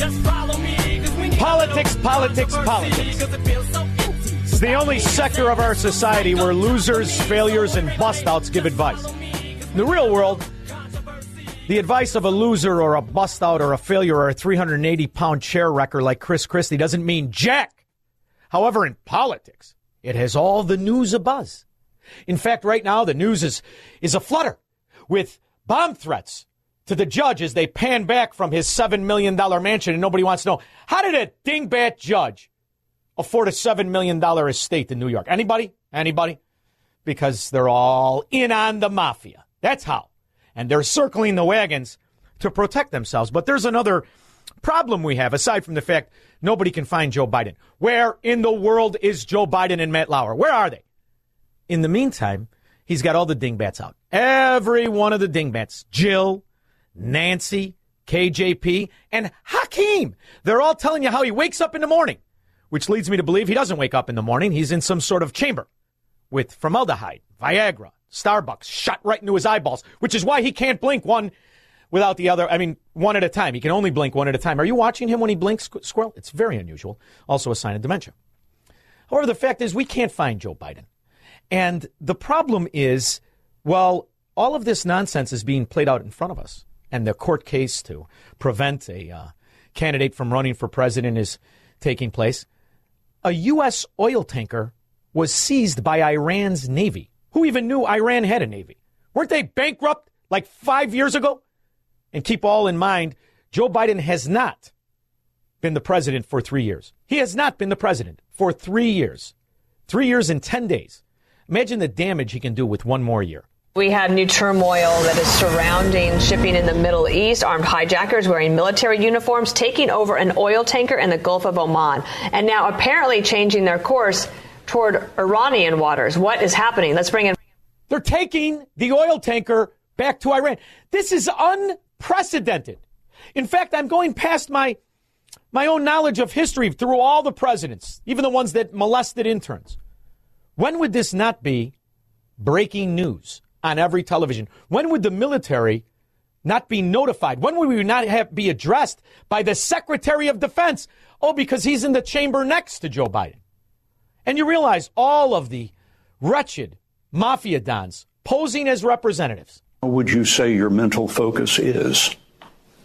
just follow me. 'cause we need Politics, politics, politics. 'cause it feels so empty. It's the only sector of our society where losers, failures, and bust-outs give advice. In the real world, the advice of a loser or a bust-out or a failure or a 380-pound chair wrecker like Chris Christie doesn't mean jack. However, in politics, it has all the news abuzz. In fact, right now, the news is, is a flutter with bomb threats to the judge as they pan back from his $7 million mansion, and nobody wants to know how did a dingbat judge afford a $7 million estate in New York? Anybody? Anybody? Because they're all in on the mafia. That's how. And they're circling the wagons to protect themselves. But there's another problem we have, aside from the fact nobody can find Joe Biden. Where in the world is Joe Biden and Matt Lauer? Where are they? In the meantime, he's got all the dingbats out. Every one of the dingbats. Jill, Nancy, KJP, and Hakeem. They're all telling you how he wakes up in the morning, which leads me to believe he doesn't wake up in the morning. He's in some sort of chamber with formaldehyde, Viagra, Starbucks shot right into his eyeballs, which is why he can't blink one without the other. I mean, one at a time. He can only blink one at a time. Are you watching him when he blinks, Squirrel? It's very unusual. Also a sign of dementia. However, the fact is we can't find Joe Biden. And the problem is, well, all of this nonsense is being played out in front of us. And the court case to prevent a uh, candidate from running for president is taking place. A U.S. oil tanker was seized by Iran's Navy. Who even knew Iran had a Navy? Weren't they bankrupt like five years ago? And keep all in mind, Joe Biden has not been the president for three years. He has not been the president for three years. Three years and 10 days. Imagine the damage he can do with one more year. We have new turmoil that is surrounding shipping in the Middle East. Armed hijackers wearing military uniforms taking over an oil tanker in the Gulf of Oman. And now apparently changing their course toward Iranian waters. What is happening? Let's bring in. They're taking the oil tanker back to Iran. This is unprecedented. In fact, I'm going past my my own knowledge of history through all the presidents, even the ones that molested interns. When would this not be breaking news on every television? When would the military not be notified? When would we not have be addressed by the Secretary of Defense? Oh, because he's in the chamber next to Joe Biden. And you realize all of the wretched mafia dons posing as representatives. What would you say your mental focus is?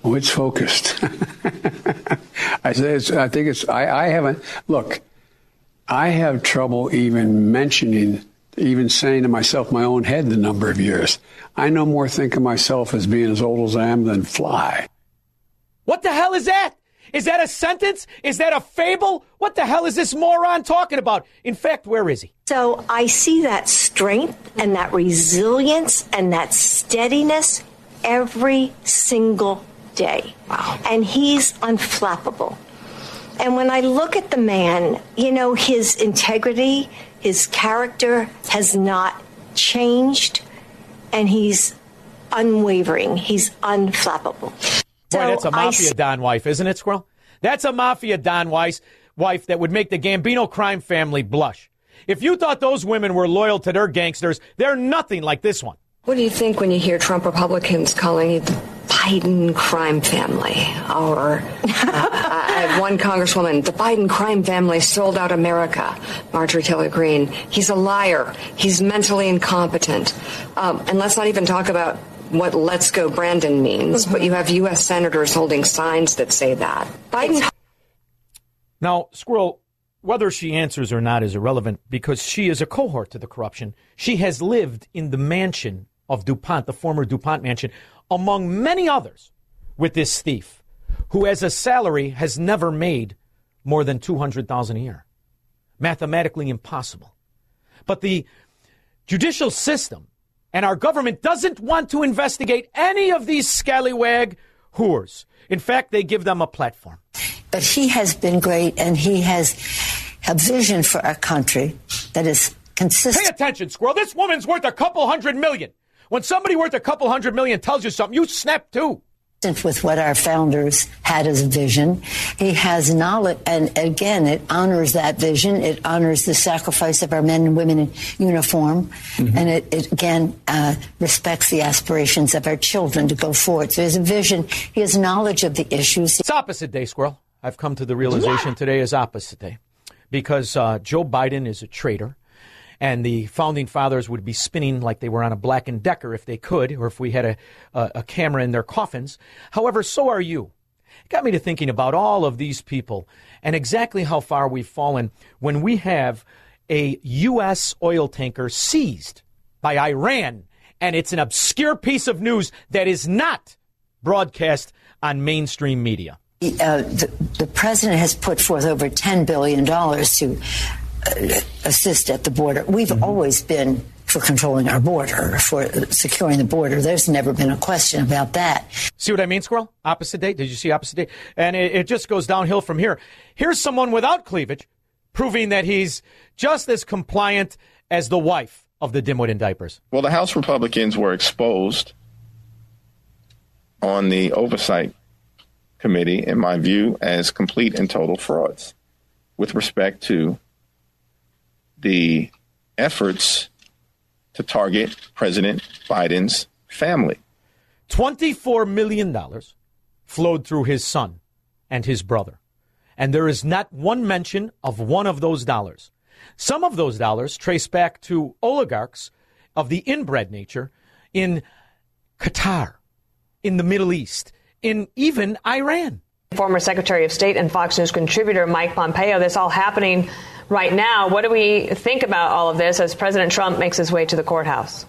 Oh, it's focused. I say it's, I think it's. I, I haven't. Look, I have trouble even mentioning, even saying to myself, my own head, the number of years. I no more think of myself as being as old as I am than fly. What the hell is that? Is that a sentence? Is that a fable? What the hell is this moron talking about? In fact, where is he? So I see that strength and that resilience and that steadiness every single day. Wow. And he's unflappable. And when I look at the man, you know, his integrity, his character has not changed, and he's unwavering. He's unflappable. Boy, So that's a mafia s- don wife, isn't it, Squirrel? That's a mafia don wife, wife that would make the Gambino crime family blush. If you thought those women were loyal to their gangsters, they're nothing like this one. What do you think when you hear Trump Republicans calling it the Biden crime family? Or uh, one congresswoman, the Biden crime family sold out America, Marjorie Taylor Greene. He's a liar. He's mentally incompetent. Um, and let's not even talk about what "Let's Go Brandon" means, but you have U.S. senators holding signs that say that. Biden. Now, Squirrel, whether she answers or not is irrelevant because she is a cohort to the corruption. She has lived in the mansion of DuPont, the former DuPont mansion, among many others with this thief who as a salary has never made more than 200,000 a year. Mathematically impossible. But the judicial system and our government doesn't want to investigate any of these scallywag whores. In fact, they give them a platform. But he has been great and he has a vision for our country that is consistent. Pay attention, squirrel. This woman's worth a couple hundred million. When somebody worth a couple hundred million tells you something, you snap too with what our founders had as a vision. He has knowledge, and again, it honors that vision. It honors the sacrifice of our men and women in uniform, mm-hmm. and it, it again uh, respects the aspirations of our children to go forward. So, there's a vision. He has knowledge of the issues. It's opposite day, squirrel. I've come to the realization today is opposite day, because uh, Joe Biden is a traitor and the founding fathers would be spinning like they were on a Black and Decker if they could, or if we had a, a, a camera in their coffins. However, so are you. It got me to thinking about all of these people and exactly how far we've fallen when we have a U.S. oil tanker seized by Iran, and it's an obscure piece of news that is not broadcast on mainstream media. Uh, the, the, president has put forth over $10 billion to assist at the border. We've mm-hmm. always been for controlling our border, for securing the border. There's never been a question about that. See what I mean, Squirrel? Opposite date. Did you see opposite date? And it, it just goes downhill from here. Here's someone without cleavage proving that he's just as compliant as the wife of the dimwit in diapers. Well, the House Republicans were exposed on the oversight committee, in my view, as complete and total frauds with respect to the efforts to target President Biden's family. $24 million flowed through his son and his brother. And there is not one mention of one of those dollars. Some of those dollars trace back to oligarchs of the inbred nature in Qatar, in the Middle East, in even Iran. Former Secretary of State and Fox News contributor Mike Pompeo, this all happening right now. What do we think about all of this as President Trump makes his way to the courthouse?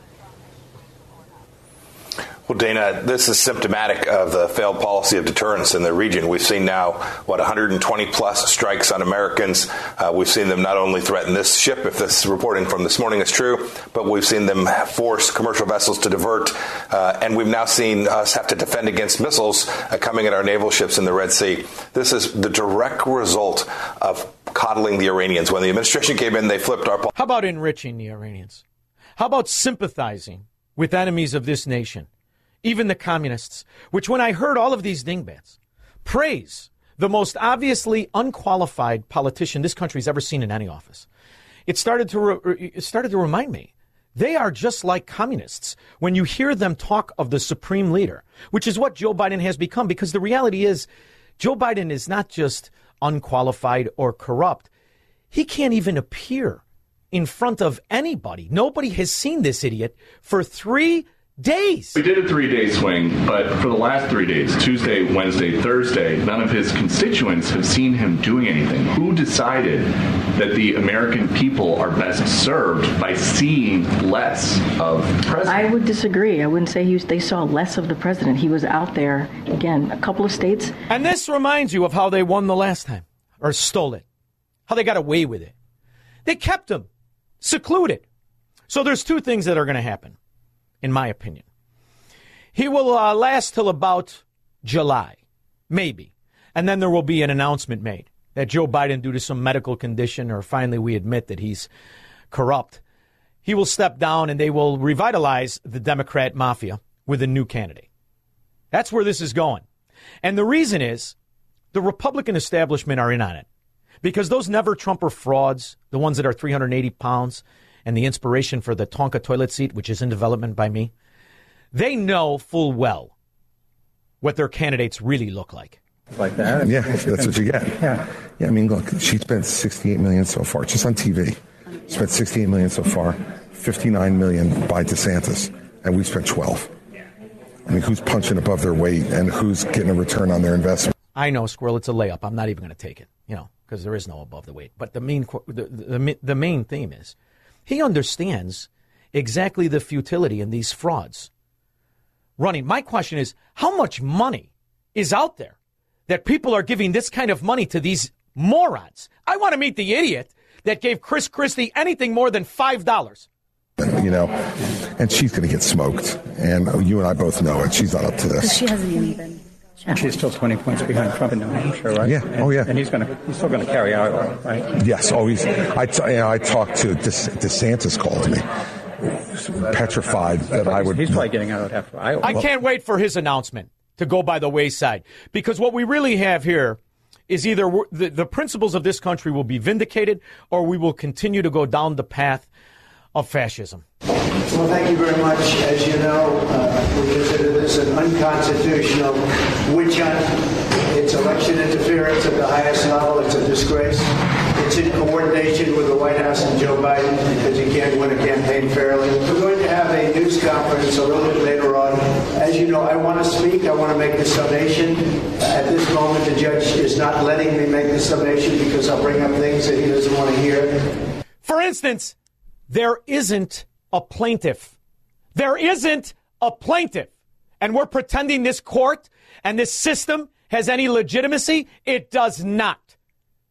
Well, Dana, this is symptomatic of the failed policy of deterrence in the region. We've seen now, what, 120 plus strikes on Americans. Uh, we've seen them not only threaten this ship, if this reporting from this morning is true, but we've seen them force commercial vessels to divert. Uh, and we've now seen us have to defend against missiles uh, coming at our naval ships in the Red Sea. This is the direct result of coddling the Iranians. When the administration came in, they flipped our. How about enriching the Iranians? How about sympathizing with enemies of this nation? Even the communists, which when I heard all of these dingbats praise the most obviously unqualified politician this country's ever seen in any office, it started to re- it started to remind me they are just like communists when you hear them talk of the supreme leader, which is what Joe Biden has become. Because the reality is, Joe Biden is not just unqualified or corrupt; he can't even appear in front of anybody. Nobody has seen this idiot for three days. We did a three day swing, but for the last three days Tuesday, Wednesday, Thursday none of his constituents have seen him doing anything. Who decided that the American people are best served by seeing less of the president? I would disagree. I wouldn't say he was, they saw less of the president. He was out there, again, a couple of states. And this reminds you of how they won the last time, or stole it, how they got away with it. They kept him secluded. So there's two things that are going to happen in my opinion. He will uh, last till about July, maybe. And then there will be an announcement made that Joe Biden, due to some medical condition, or finally we admit that he's corrupt, he will step down and they will revitalize the Democrat mafia with a new candidate. That's where this is going. And the reason is the Republican establishment are in on it because those never Trumper frauds, the ones that are 380 pounds, and the inspiration for the Tonka toilet seat, which is in development by me, they know full well what their candidates really look like. Like that? Yeah, that's what you get. Yeah. Yeah, I mean, look, she spent 68 million so far, just on TV. Spent 68 million so far, 59 million by DeSantis, and we spent 12. I mean, who's punching above their weight and who's getting a return on their investment? I know, Squirrel. It's a layup. I'm not even going to take it. You know, because there is no above the weight. But the main the, the the main theme is he understands exactly the futility in these frauds running. My question is, how much money is out there that people are giving this kind of money to these morons? I want to meet the idiot that gave Chris Christie anything more than five dollars. You know, and she's going to get smoked. And oh, you and I both know it. She's not up to this. She hasn't even been. She's still 20 points behind Trump in New Hampshire, right? Yeah. Oh, yeah. And he's going to, he's still going to carry Iowa, right? Yes, oh, always. I, t- you know, I talked to DeS- DeSantis called me, petrified that I would. He's probably getting out after Iowa. I can't wait for his announcement to go by the wayside because what we really have here is either the, the principles of this country will be vindicated or we will continue to go down the path of fascism. Well, thank you very much. As you know, uh, we consider this an unconstitutional witch hunt. It's election interference at the highest level. It's a disgrace. It's in coordination with the White House and Joe Biden because you can't win a campaign fairly. We're going to have a news conference a little bit later on. As you know, I want to speak. I want to make the summation. At this moment, the judge is not letting me make the summation because I'll bring up things that he doesn't want to hear. For instance, there isn't a plaintiff. There isn't a plaintiff. And we're pretending this court and this system has any legitimacy. It does not.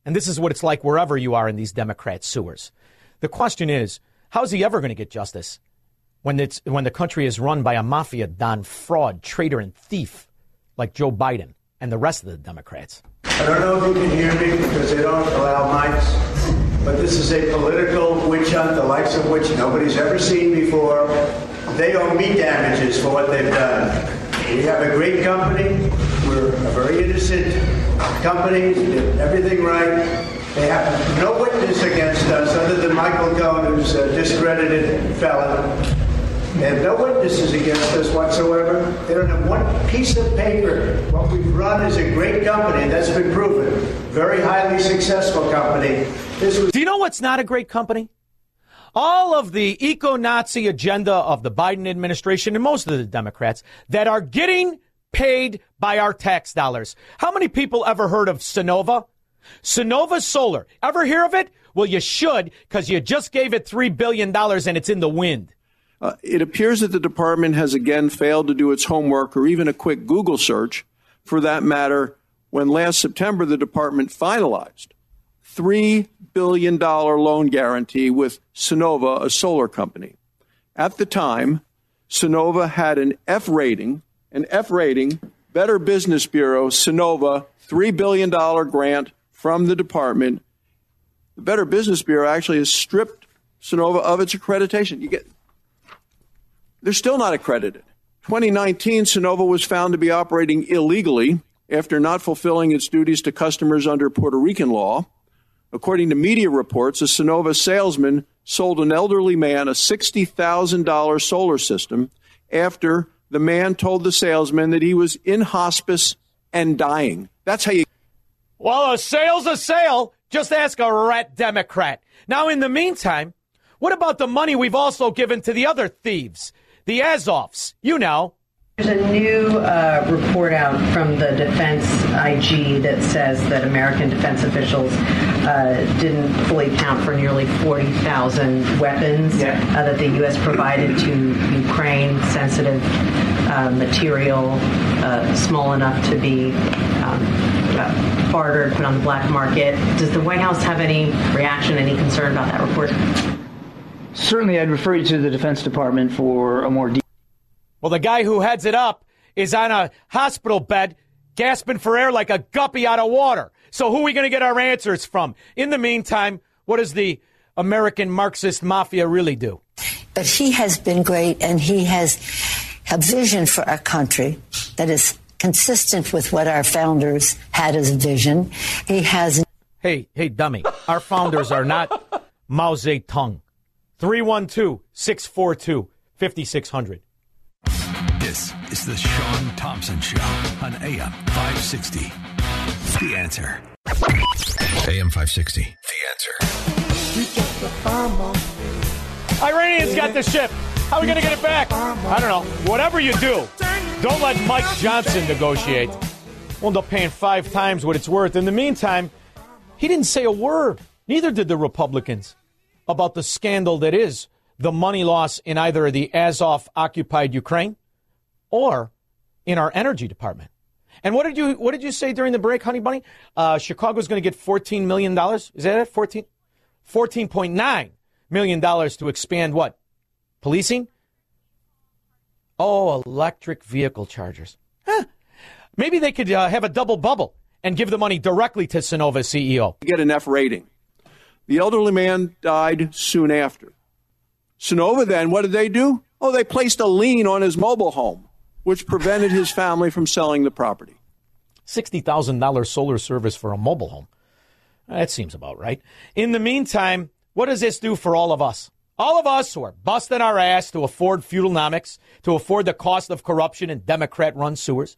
And this is what it's like wherever you are in these Democrat sewers. The question is, how is he ever going to get justice when it's when the country is run by a mafia don fraud, traitor, and thief like Joe Biden and the rest of the Democrats? I don't know if you can hear me because they don't allow mics, but this is a political witch hunt, the likes of which nobody's ever seen before. They owe me damages for what they've done. We have a great company. We're a very innocent company. We did everything right. They have no witness against us other than Michael Cohen, who's a discredited felon. They have no witnesses against us whatsoever. They don't have one piece of paper. What we've run is a great company. That's been proven. Very highly successful company. Was Do you know what's not a great company? All of the eco Nazi agenda of the Biden administration and most of the Democrats that are getting paid by our tax dollars. How many people ever heard of Sunnova? Sunnova Solar. Ever hear of it? Well, you should because you just gave it $3 billion and it's in the wind. Uh, it appears that the department has again failed to do its homework or even a quick Google search, for that matter, when last September the department finalized $3 billion loan guarantee with Sunnova, a solar company. At the time, Sunnova had an F rating, an F rating, Better Business Bureau, Sunnova, $3 billion grant from the department. The Better Business Bureau actually has stripped Sunnova of its accreditation. You get they're still not accredited. 2019, Sunnova was found to be operating illegally after not fulfilling its duties to customers under Puerto Rican law. According to media reports, a Sunnova salesman sold an elderly man a $60,000 solar system after the man told the salesman that he was in hospice and dying. That's how you. Well, a sale's a sale. Just ask a rat Democrat. Now, in the meantime, what about the money we've also given to the other thieves? The Azovs, you know. There's a new uh, report out from the defense IG that says that American defense officials uh, didn't fully count for nearly 40,000 weapons uh, that the U.S. provided to Ukraine, sensitive uh, material, uh, small enough to be um, uh, bartered, put on the black market. Does the White House have any reaction, any concern about that report? Certainly, I'd refer you to the Defense Department for a more deep. Well, the guy who heads it up is on a hospital bed gasping for air like a guppy out of water. So who are we going to get our answers from? In the meantime, what does the American Marxist mafia really do? But he has been great, and he has a vision for our country that is consistent with what our founders had as a vision. He has. Hey, hey, dummy. Our founders are not Mao Zedong. 312 642 5600. This is the Sean Thompson Show on AM 560. The answer. AM 560. The answer. Iranians got the ship. How are we going to get it back? I don't know. Whatever you do, Don't let Mike Johnson negotiate. We'll end up paying five times what it's worth. In the meantime, he didn't say a word. Neither did the Republicans about the scandal that is the money loss in either the Azov occupied Ukraine or in our energy department. And what did you what did you say during the break, Honey Bunny? Uh, Chicago's going to get fourteen million dollars. Is that it? 14? 14.9 million dollars to expand what? Policing? Oh, electric vehicle chargers. Huh. Maybe they could uh, have a double bubble and give the money directly to Sunnova CEO. Get an F rating. The elderly man died soon after. Sunnova then, what did they do? Oh, they placed a lien on his mobile home, which prevented his family from selling the property. $60,000 solar service for a mobile home. That seems about right. In the meantime, what does this do for all of us? All of us who are busting our ass to afford feudalnomics, to afford the cost of corruption in Democrat run sewers.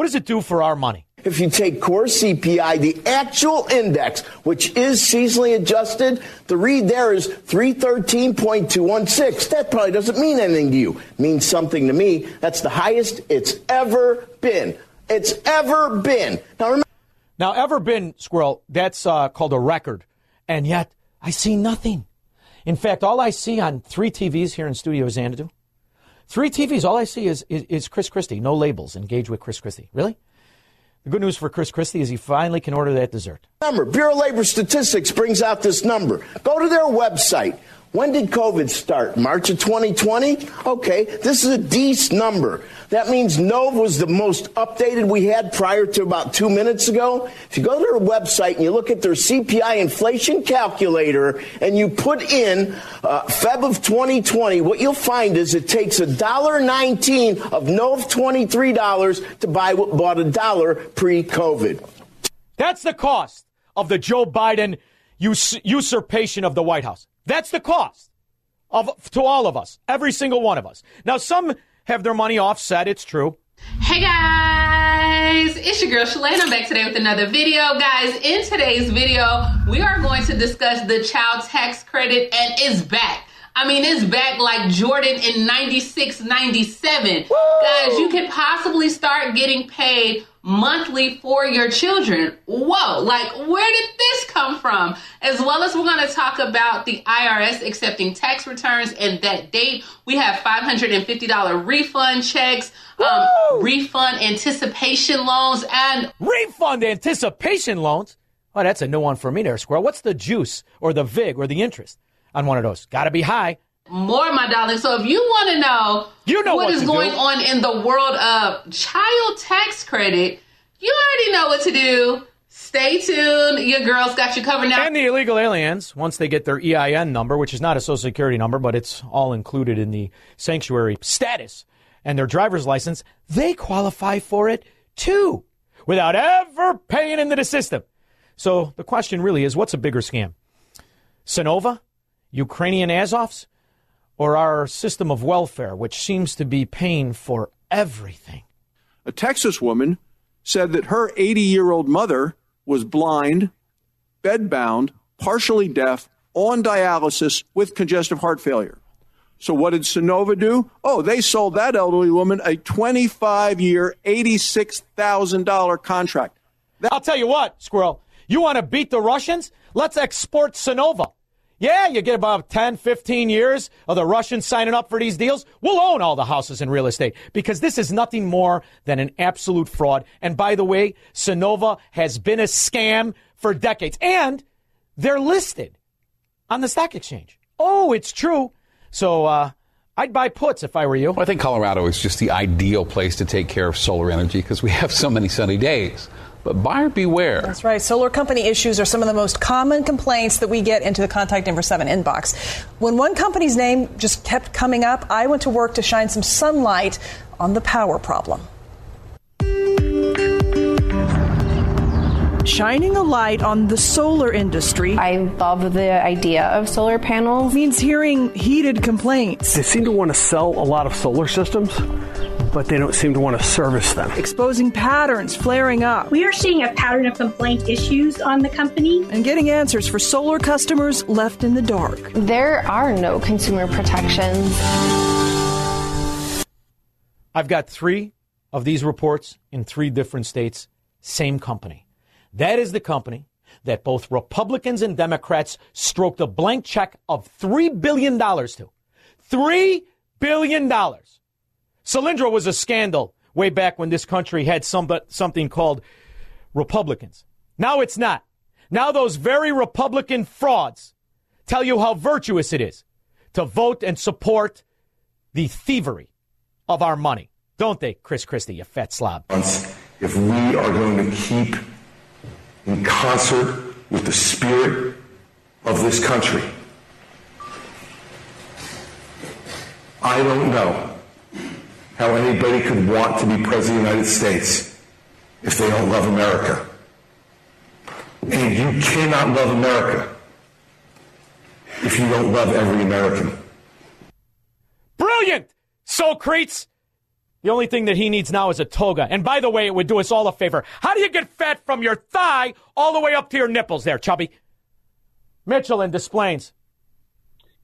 What does it do for our money? If you take core CPI, the actual index, which is seasonally adjusted, the read there is 313.216. That probably doesn't mean anything to you. It means something to me. That's the highest it's ever been. It's ever been. Now remember. Now, ever been, Squirrel, that's uh, called a record. And yet, I see nothing. In fact, all I see on three TVs here in Studio Xanadu, three TVs, all I see is, is, is Chris Christie. No labels. Engage with Chris Christie. Really? The good news for Chris Christie is he finally can order that dessert. Remember, Bureau of Labor Statistics brings out this number. Go to their website. When did COVID start? March of 2020? Okay, this is a decent number. That means Nov was the most updated we had prior to about two minutes ago. If you go to their website and you look at their CPI inflation calculator and you put in uh, Feb of 2020, what you'll find is it takes a dollar nineteen of Nov $23 to buy what bought a dollar pre-COVID. That's the cost of the Joe Biden us- usurpation of the White House. That's the cost of to all of us, every single one of us. Now, some have their money offset. It's true. Hey guys, it's your girl Shalane. I'm back today with another video. Guys, in today's video, we are going to discuss the child tax credit and it's back. I mean, it's back like Jordan in 96, 97. Guys, you could possibly start getting paid monthly for your children. Whoa, like where did this come from? As well as we're going to talk about the IRS accepting tax returns and that date. We have $550 refund checks, um, refund anticipation loans, and refund anticipation loans. Oh, that's a new one for me there, Squirrel. What's the juice or the VIG or the interest on one of those? Got to be high. more, my darling. So if you want to know, You know what what is going do. on in the world of child tax credit, you already know what to do. Stay tuned. Your girl's got you covered now. And the illegal aliens, once they get their EIN number, which is not a social security number, but it's all included in the sanctuary status and their driver's license, they qualify for it too without ever paying into the system. So the question really is what's a bigger scam? Sunnova, Ukrainian Azovs, or our system of welfare, which seems to be paying for everything? A Texas woman said that her 80 year old mother was blind, bedbound, partially deaf, on dialysis with congestive heart failure. So what did Sunnova do? Oh, they sold that elderly woman a 25 year, $86,000 contract. I'll tell you what, Squirrel, you want to beat the Russians? Let's export Sunnova. Yeah, you get about 10, 15 years of the Russians signing up for these deals. We'll own all the houses in real estate because this is nothing more than an absolute fraud. And by the way, Sunnova has been a scam for decades and they're listed on the stock exchange. Oh, it's true. So, uh, I'd buy puts if I were you. Well, I think Colorado is just the ideal place to take care of solar energy because we have so many sunny days. But buyer beware. That's right. Solar company issues are some of the most common complaints that we get into the contact Number 7 inbox. When one company's name just kept coming up, I went to work to shine some sunlight on the power problem. Shining a light on the solar industry. I love the idea of solar panels. Means hearing heated complaints. They seem to want to sell a lot of solar systems, but they don't seem to want to service them. Exposing patterns flaring up. We are seeing a pattern of complaint issues on the company. And getting answers for solar customers left in the dark. There are no consumer protections. I've got three of these reports in three different states, same company. That is the company that both Republicans and Democrats stroked a blank check of $3 billion to. $3 billion. Solyndra was a scandal way back when this country had some, something called Republicans. Now it's not. Now those very Republican frauds tell you how virtuous it is to vote and support the thievery of our money. Don't they, Chris Christie, you fat slob? If we are going to keep in concert with the spirit of this country, I don't know how anybody could want to be president of the United States if they don't love America. And you cannot love America if you don't love every American. Brilliant! Socrates! The only thing that he needs now is a toga. And by the way, it would do us all a favor. How do you get fat from your thigh all the way up to your nipples there, chubby? Mitchell in Des Plaines.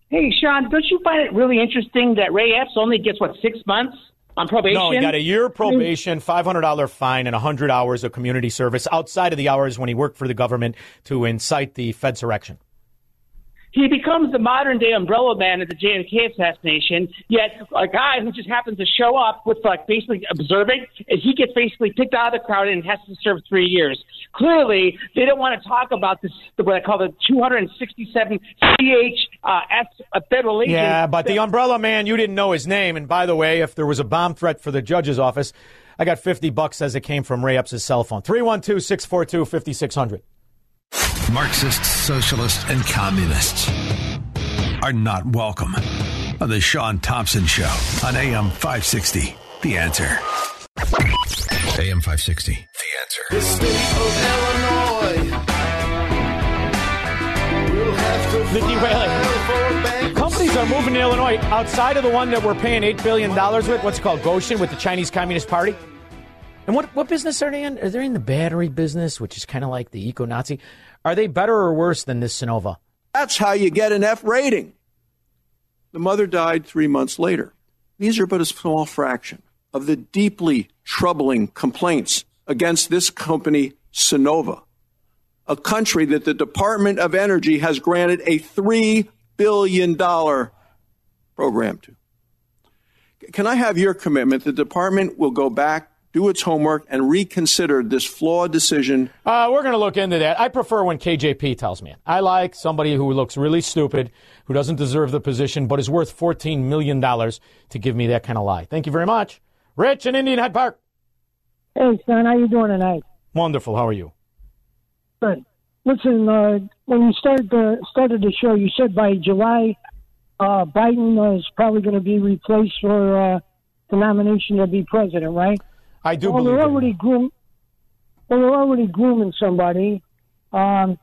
Hey, Sean, don't you find it really interesting that Ray Epps only gets, what, six months on probation? No, he got a year probation, $500 fine, and 100 hours of community service outside of the hours when he worked for the government to incite the Fedsurrection he becomes the modern day umbrella man at the JFK assassination. Yet a guy who just happens to show up with like basically observing, and he gets basically picked out of the crowd and has to serve three years. Clearly, they don't want to talk about this what I call the 267 CH uh, S, federal agent. Yeah, but the umbrella man, you didn't know his name. And by the way, if there was a bomb threat for the judge's office, I got 50 bucks as it came from Ray Epps' cell phone. 312 642 5600. Marxists, socialists, and communists are not welcome on the Sean Thompson Show on AM 560. The answer. AM 560. The answer. The state of Illinois will have to The derailing. Companies are moving to Illinois outside of the one that we're paying $8 billion with. What's it called? Gotion with the Chinese Communist Party. And what, what business are they in? Are they in the battery business, which is kind of like the eco Nazi? Are they better or worse than this Sunnova? That's how you get an F rating. The mother died three months later. These are but a small fraction of the deeply troubling complaints against this company, Sunnova, a country that the Department of Energy has granted a $3 billion program to. Can I have your commitment? The department will go back do its homework and reconsider this flawed decision? Uh, we're going to look into that. I prefer when KJP tells me. I like somebody who looks really stupid, who doesn't deserve the position, but is worth $14 million to give me that kind of lie. Thank you very much. Rich in Indian Head Park. Hey, son, how you doing tonight? Wonderful. How are you? Good. Listen, uh, when you started the, started the show, you said by July, uh, Biden is probably going to be replaced for uh, the nomination to be president, right? I do well, believe they're already groom. Well, they're already grooming somebody. Um,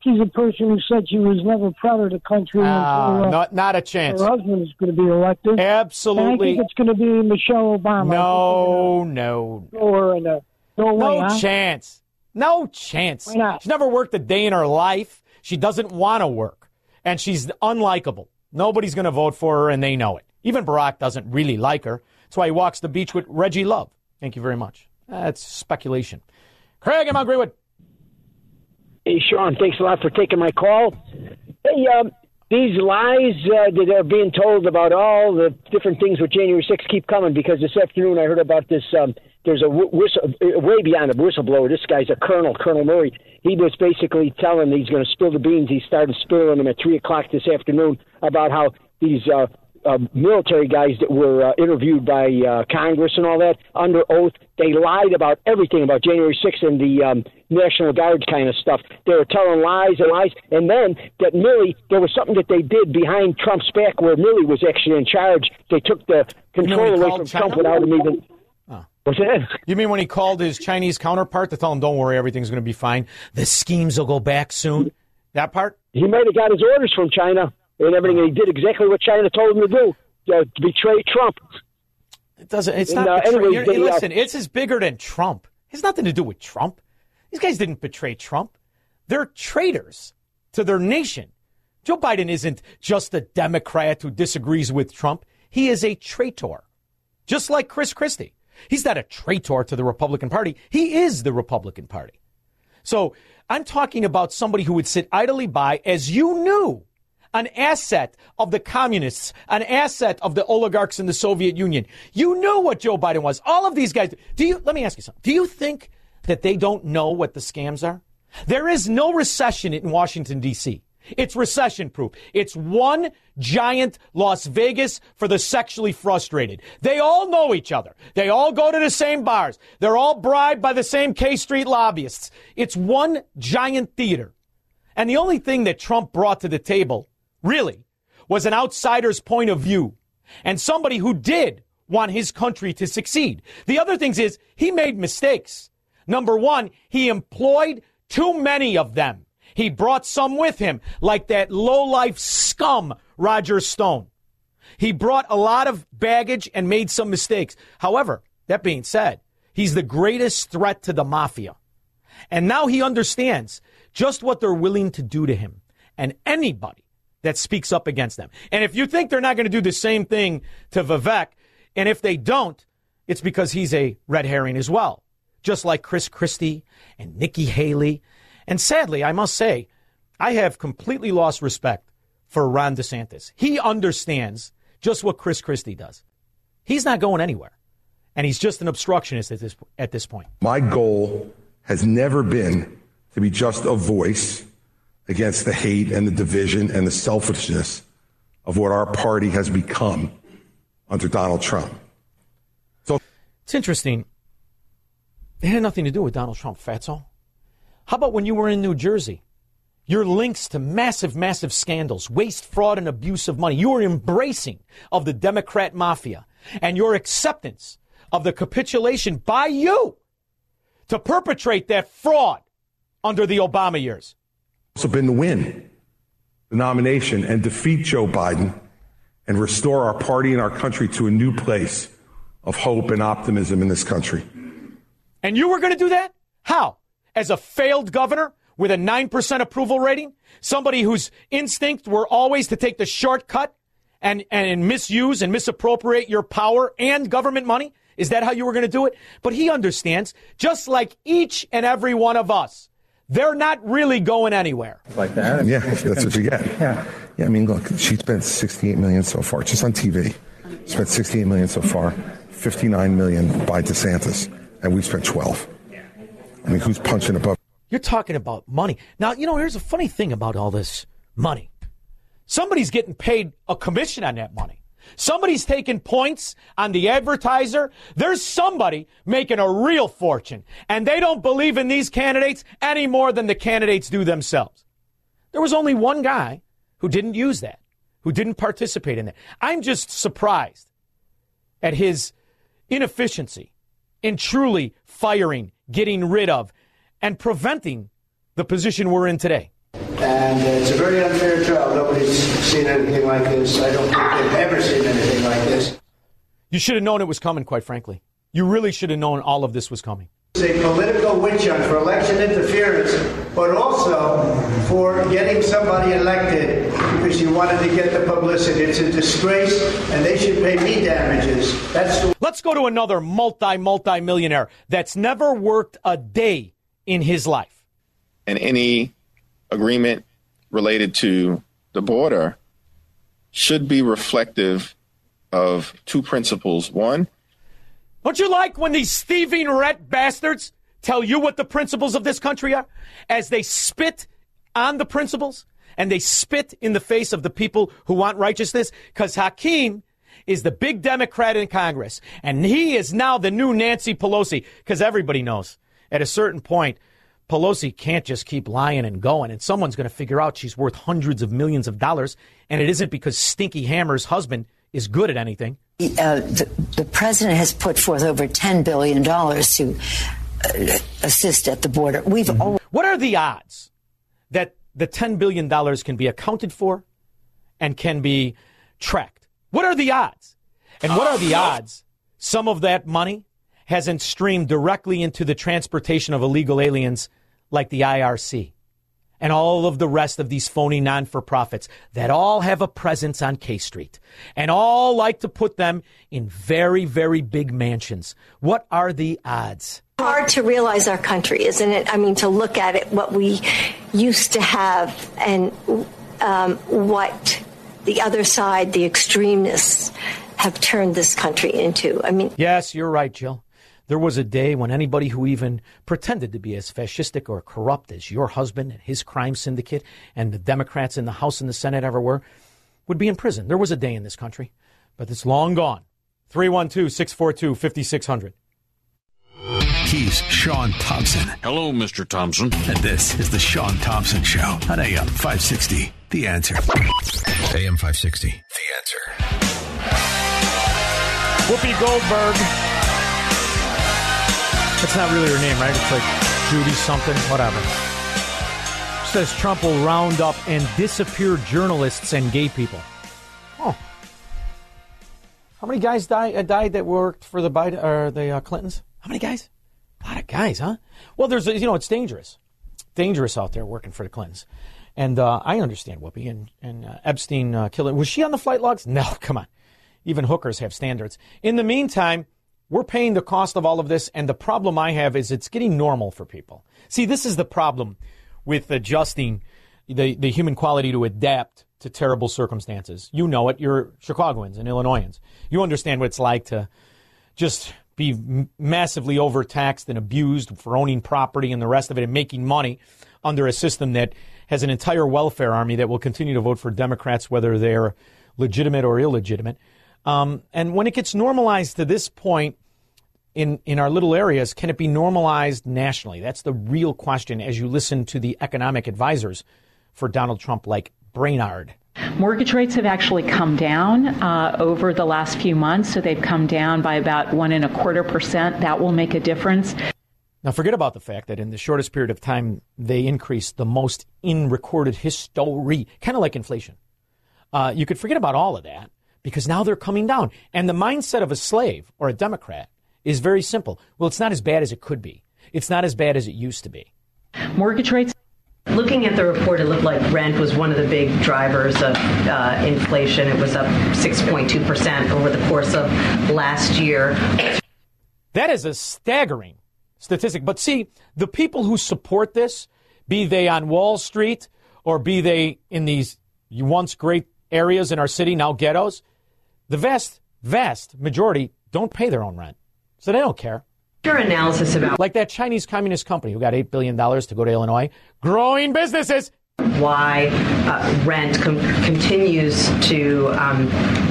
she's a person who said she was never proud of the country. Ah, until, uh, not, not a chance. Her husband is going to be elected. Absolutely. And I think it's going to be Michelle Obama. No, no. Throw her in the, no, no way, huh? chance. No chance. Why not? She's never worked a day in her life. She doesn't want to work. And she's unlikable. Nobody's going to vote for her, and they know it. Even Barack doesn't really like her. That's why he walks the beach with Reggie Love. Thank you very much. That's speculation. Craig, I'm Greenwood. Hey, Sean, thanks a lot for taking my call. Hey, um, these lies uh, that are being told about all the different things with January 6th keep coming because this afternoon I heard about this. Um, there's a whistle, way beyond a whistleblower. This guy's a colonel, Colonel Murray. He was basically telling he's going to spill the beans. He started spilling them at 3 o'clock this afternoon about how these uh, uh, military guys that were uh, interviewed by uh, Congress and all that under oath. They lied about everything about January 6th and the um, National Guard kind of stuff. They were telling lies and lies. And then that Milley, there was something that they did behind Trump's back where Milley was actually in charge. They took the control you know away from China? Trump without him even. Oh. What's that? You mean when he called his Chinese counterpart to tell him, don't worry, everything's going to be fine? The schemes will go back soon? That part? He might have got his orders from China and everything. And he did exactly what China told him to do uh, betray Trump. It doesn't. It's And, not. uh, Hey, they, uh, listen, it's is bigger than Trump. It has nothing to do with Trump. These guys didn't betray Trump. They're traitors to their nation. Joe Biden isn't just a Democrat who disagrees with Trump. He is a traitor, just like Chris Christie. He's not a traitor to the Republican Party. He is the Republican Party. So I'm talking about somebody who would sit idly by as you knew an asset of the communists, an asset of the oligarchs in the Soviet Union. You knew what Joe Biden was. All of these guys. Do you, let me ask you something. Do you think that they don't know what the scams are? There is no recession in Washington, D.C. It's recession proof. It's one giant Las Vegas for the sexually frustrated. They all know each other. They all go to the same bars. They're all bribed by the same K Street lobbyists. It's one giant theater. And the only thing that Trump brought to the table, really, was an outsider's point of view and somebody who did want his country to succeed. The other things is he made mistakes. Number one, he employed too many of them. He brought some with him, like that low-life scum, Roger Stone. He brought a lot of baggage and made some mistakes. However, that being said, he's the greatest threat to the mafia. And now he understands just what they're willing to do to him and anybody that speaks up against them. And if you think they're not going to do the same thing to Vivek, and if they don't, it's because he's a red herring as well. Just like Chris Christie and Nikki Haley and sadly, I must say, I have completely lost respect for Ron DeSantis. He understands just what Chris Christie does. He's not going anywhere. And he's just an obstructionist at this, at this point. My goal has never been to be just a voice against the hate and the division and the selfishness of what our party has become under Donald Trump. So it's interesting. It had nothing to do with Donald Trump, Fatso. How about when you were in New Jersey? Your links to massive, massive scandals, waste, fraud, and abuse of money. Your embracing of the Democrat mafia and your acceptance of the capitulation by you to perpetrate that fraud under the Obama years. It's been to win the nomination and defeat Joe Biden and restore our party and our country to a new place of hope and optimism in this country. And you were going to do that? How? as a failed governor with a 9% approval rating, somebody whose instincts were always to take the shortcut and, and misuse and misappropriate your power and government money? Is that how you were going to do it? But he understands, just like each and every one of us, they're not really going anywhere. Like that? Yeah, that's what you get. Yeah. Yeah, I mean, look, she spent 68 million so far, just on TV. Spent 68 million so far, 59 million by DeSantis, and we spent 12. I mean, who's punching above? You're talking about money. Now, you know, here's a funny thing about all this money. Somebody's getting paid a commission on that money. Somebody's taking points on the advertiser. There's somebody making a real fortune, and they don't believe in these candidates any more than the candidates do themselves. There was only one guy who didn't use that, who didn't participate in that. I'm just surprised at his inefficiency in truly firing getting rid of, and preventing the position we're in today. And uh, it's a very unfair trial. Nobody's seen anything like this. I don't think they've ever seen anything like this. You should have known it was coming, quite frankly. You really should have known all of this was coming. It's a political witch hunt for election interference, but also for getting somebody elected because you wanted to get the publicity. It's a disgrace, and they should pay me damages. That's the- Let's go to another multi multi millionaire that's never worked a day in his life. And any agreement related to the border should be reflective of two principles. One, don't you like when these thieving rat bastards tell you what the principles of this country are as they spit on the principles and they spit in the face of the people who want righteousness? Because Hakeem is the big Democrat in Congress and he is now the new Nancy Pelosi because everybody knows at a certain point, Pelosi can't just keep lying and going, and someone's going to figure out she's worth hundreds of millions of dollars, and it isn't because Stinky Hammer's husband is good at anything. Uh, the, the, president has put forth over $10 billion to uh, assist at the border. We've mm-hmm. always- what are the odds that the $10 billion can be accounted for and can be tracked? What are the odds? And what are the odds some of that money hasn't streamed directly into the transportation of illegal aliens like the IRC? and all of the rest of these phony non for profits that all have a presence on K Street and all like to put them in very, very big mansions. What are the odds? hard to realize our country, isn't it? I mean, to look at it, what we used to have, and um, what the other side, the extremists, have turned this country into. I mean, yes, you're right, Jill. There was a day when anybody who even pretended to be as fascistic or corrupt as your husband and his crime syndicate and the Democrats in the House and the Senate ever were would be in prison. There was a day in this country, but it's long gone. 312 642 5600. He's Sean Thompson. Hello, Mr. Thompson. And this is the Sean Thompson Show on AM 560. The answer. AM 560. The answer. Whoopi Goldberg. That's not really her name, right? It's like Judy something, whatever. Says Trump will round up and disappear journalists and gay people. Oh. How many guys died, uh, died that worked for the Biden or the uh, Clintons? How many guys? A lot of guys, huh? Well, there's, you know, it's dangerous. Dangerous out there working for the Clintons. And uh, I understand Whoopi and, and uh, Epstein uh, killing. Was she on the flight logs? No, come on. Even hookers have standards. In the meantime, we're paying the cost of all of this. And the problem I have is it's getting normal for people. See, this is the problem with adjusting the, the human quality to adapt to terrible circumstances. You know it. You're Chicagoans and Illinoisans. You understand what it's like to just be massively overtaxed and abused for owning property and the rest of it and making money under a system that has an entire welfare army that will continue to vote for Democrats, whether they're legitimate or illegitimate. Um, and when it gets normalized to this point in, in our little areas, can it be normalized nationally? That's the real question as you listen to the economic advisors for Donald Trump, like Brainard. Mortgage rates have actually come down uh, over the last few months, so they've come down by about one and a quarter percent. That will make a difference. Now, forget about the fact that in the shortest period of time, they increased the most in recorded history, kind of like inflation. Uh, you could forget about all of that because now they're coming down. And the mindset of a slave or a Democrat is very simple. Well, it's not as bad as it could be, it's not as bad as it used to be. Mortgage rates Looking at the report, it looked like rent was one of the big drivers of uh, inflation. It was up 6.2% over the course of last year. That is a staggering statistic. But see, the people who support this, be they on Wall Street or be they in these once great areas in our city, now ghettos, the vast, vast majority don't pay their own rent. So they don't care. Your analysis about like that Chinese communist company who got eight billion dollars to go to Illinois, growing businesses. Why uh, rent com- continues to um,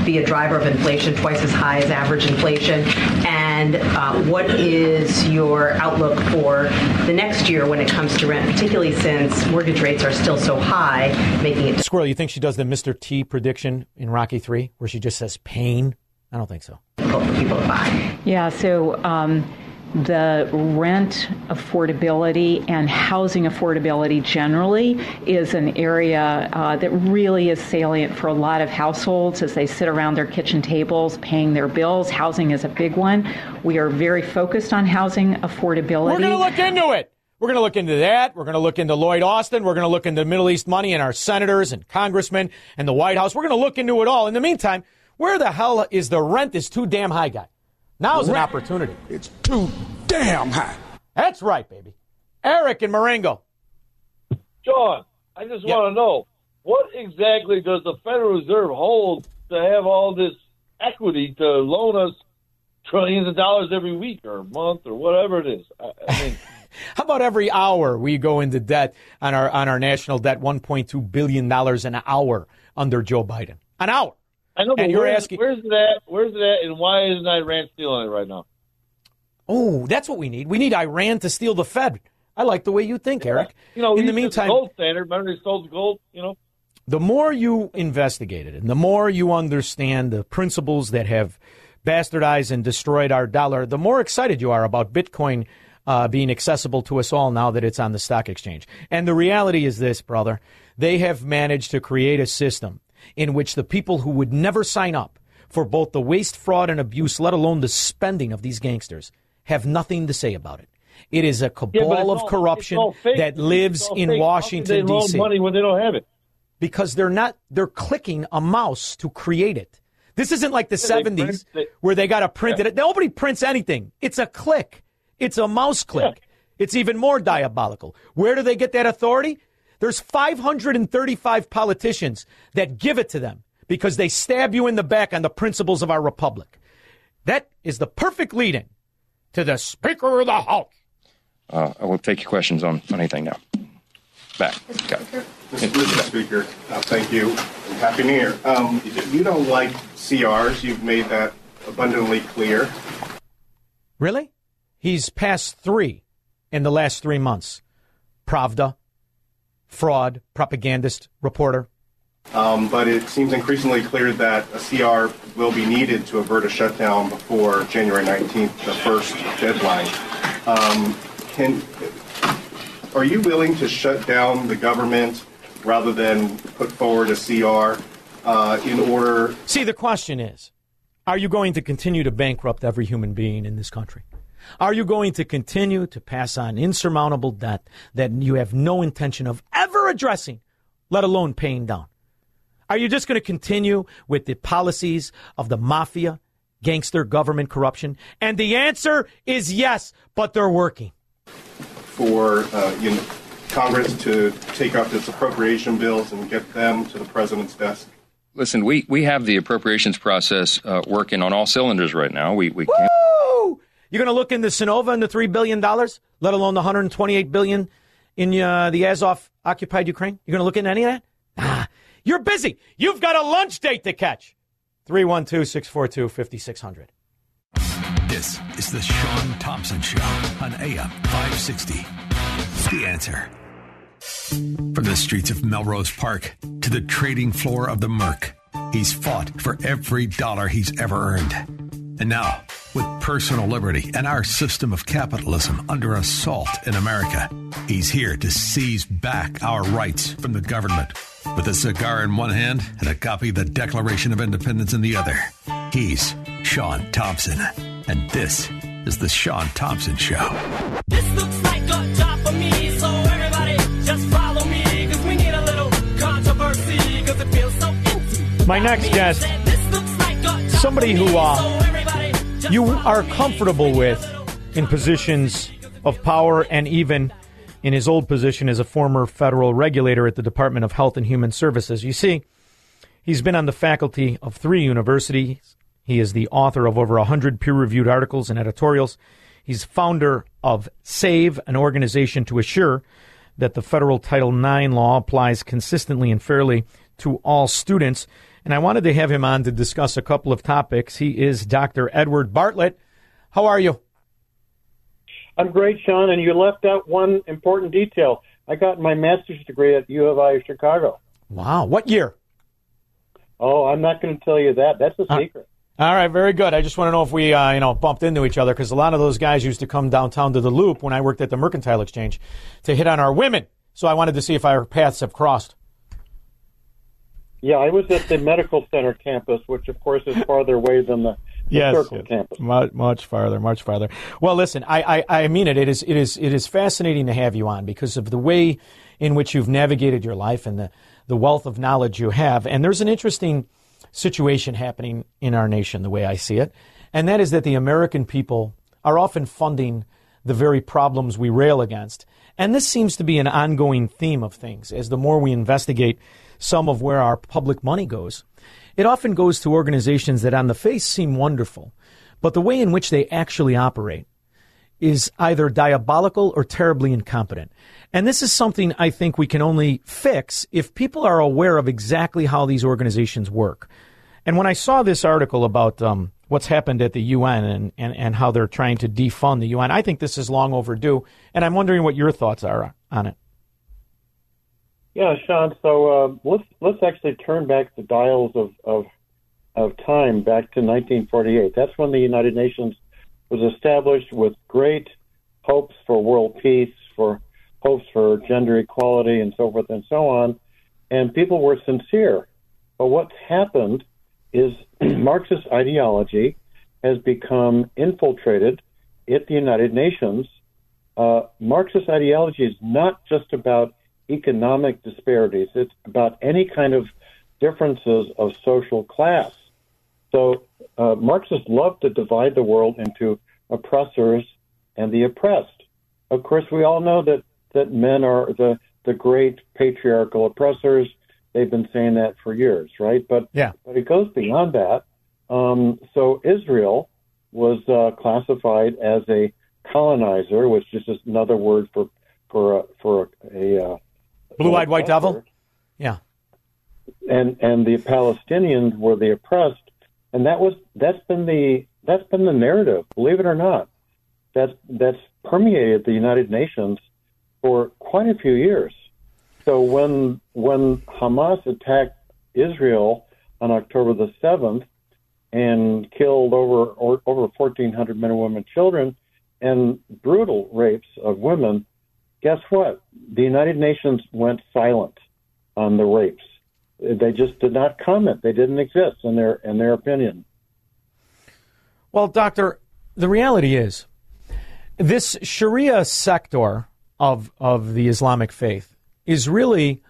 be a driver of inflation, twice as high as average inflation, and uh, what is your outlook for the next year when it comes to rent, particularly since mortgage rates are still so high, making it. Squirrel, you think she does the Mr. T prediction in Rocky Three, where she just says pain? I don't think so. People buy. Yeah. So. Um, the rent affordability and housing affordability generally is an area uh, that really is salient for a lot of households as they sit around their kitchen tables paying their bills. Housing is a big one. We are very focused on housing affordability. We're going to look into it. We're going to look into that. We're going to look into Lloyd Austin. We're going to look into Middle East money and our senators and congressmen and the White House. We're going to look into it all. In the meantime, where the hell is the rent is too damn high guy? Now's an opportunity. It's too damn high. That's right, baby. Eric and Marengo. John, I just yep. want to know what exactly does the Federal Reserve hold to have all this equity to loan us trillions of dollars every week or month or whatever it is? I, I mean. How about every hour we go into debt on our on our national debt, one point two billion dollars an hour under Joe Biden? An hour. I know, but and you're where's, asking, where's that? Where's that? And why isn't Iran stealing it right now? Oh, that's what we need. We need Iran to steal the Fed. I like the way you think, Eric. You know, in the meantime, the gold standard. Remember, they stole the gold. You know, the more you investigate it, and the more you understand the principles that have bastardized and destroyed our dollar, the more excited you are about Bitcoin uh, being accessible to us all now that it's on the stock exchange. And the reality is this, brother: they have managed to create a system in which the people who would never sign up for both the waste, fraud, and abuse, let alone the spending of these gangsters, have nothing to say about it. It is a cabal it's of all- corruption it's all fake. that lives in fake. Washington they D.C. money when they don't have it. because they're not they're clicking a mouse to create it. This isn't like the Yeah, they 70s print- they- where they got to print Yeah. it. Nobody prints anything. It's a click. It's a mouse click. It's even more diabolical. Where do they get that authority? There's 535 politicians that give it to them because they stab you in the back on the principles of our republic. That is the perfect lead in to the Speaker of the House. Uh, I will take your questions on, on anything now. Back. Got it. Mr. Speaker, uh, thank you. Happy New Year. Um, you don't like CRs. You've made that abundantly clear. Really? He's passed three in the last three months. Pravda, fraud, propagandist, reporter. Um, but it seems increasingly clear that a CR will be needed to avert a shutdown before January 19th, the first deadline. Um, can, are you willing to shut down the government rather than put forward a CR uh, in order See, the question is are you going to continue to bankrupt every human being in this country? Are you going to continue to pass on insurmountable debt that you have no intention of ever addressing, let alone paying down? Are you just going to continue with the policies of the mafia, gangster government corruption? And the answer is yes, but they're working. for uh, you know, Congress to take up its appropriation bills and get them to the president's desk? Listen, we, we have the appropriations process uh, working on all cylinders right now. We, we can't. You're going to look into Sunnova and the $3 billion, let alone the $128 billion in uh, the Azov occupied Ukraine? You're going to look into any of that? Ah, you're busy. You've got a lunch date to catch. 312 642 5600. This is the Sean Thompson Show on AM 560. The answer. From the streets of Melrose Park to the trading floor of the Merc, he's fought for every dollar he's ever earned. And now, with personal liberty and our system of capitalism under assault in America, he's here to seize back our rights from the government. With a cigar in one hand and a copy of the Declaration of Independence in the other, he's Sean Thompson. And this is the Sean Thompson Show. This looks like a job for me, so everybody just follow me, cause we need a little controversy, cause it feels so empty. My next guest, somebody who uh, you are comfortable with in positions of power and even in his old position as a former federal regulator at the Department of Health and Human Services. You see, he's been on the faculty of three universities. He is the author of over 100 peer reviewed articles and editorials. He's founder of SAVE, an organization to assure that the federal Title IX law applies consistently and fairly to all students. And I wanted to have him on to discuss a couple of topics. He is Dr. Edward Bartlett. How are you? I'm great, Sean, and you left out one important detail. I got my master's degree at U of I Chicago. Wow. What year? Oh, I'm not going to tell you that. That's a secret. All right, very good. I just want to know if we, uh, you know, bumped into each other because a lot of those guys used to come downtown to the Loop when I worked at the Mercantile Exchange to hit on our women. So I wanted to see if our paths have crossed. Yeah, I was at the medical center campus, which of course is farther away than the, the Yes, circle yes. campus. Much, much farther, much farther. Well, listen, I, I, I mean it. It is, it is, it is fascinating to have you on because of the way in which you've navigated your life and the, the wealth of knowledge you have. And there's an interesting situation happening in our nation, the way I see it, and that is that the American people are often funding the very problems we rail against. And this seems to be an ongoing theme of things as the more we investigate some of where our public money goes. It often goes to organizations that on the face seem wonderful, but the way in which they actually operate is either diabolical or terribly incompetent. And this is something I think we can only fix if people are aware of exactly how these organizations work. And when I saw this article about um, what's happened at the UN and, and, and how they're trying to defund the UN, I think this is long overdue. And I'm wondering what your thoughts are on it. Yeah, Sean. So uh, let's let's actually turn back the dials of, of of time back to 1948. That's when the United Nations was established with great hopes for world peace, for hopes for gender equality, and so forth and so on. And people were sincere. But what's happened is Marxist ideology has become infiltrated at the United Nations uh, Marxist ideology is not just about economic disparities, it's about any kind of differences of social class. So uh, Marxists love to divide the world into oppressors and the oppressed. Of course, we all know that, that men are the, the great patriarchal oppressors. They've been saying that for years, right? But yeah. but it goes beyond that. Um, so Israel was uh, classified as a colonizer, which is just another word for for a, for a, a uh, Blue-eyed white devil. Yeah. and and the Palestinians were the oppressed, and that was that's been the that's been the narrative. Believe it or not, that's that's permeated the United Nations for quite a few years. So when when Hamas attacked Israel on October the seventh and killed over or, over fourteen hundred men and women, and children, and brutal rapes of women, guess what? The United Nations went silent on the rapes. They just did not comment. They didn't exist in their in their opinion. Well, Doctor, the reality is this Sharia sector of, of the Islamic faith is really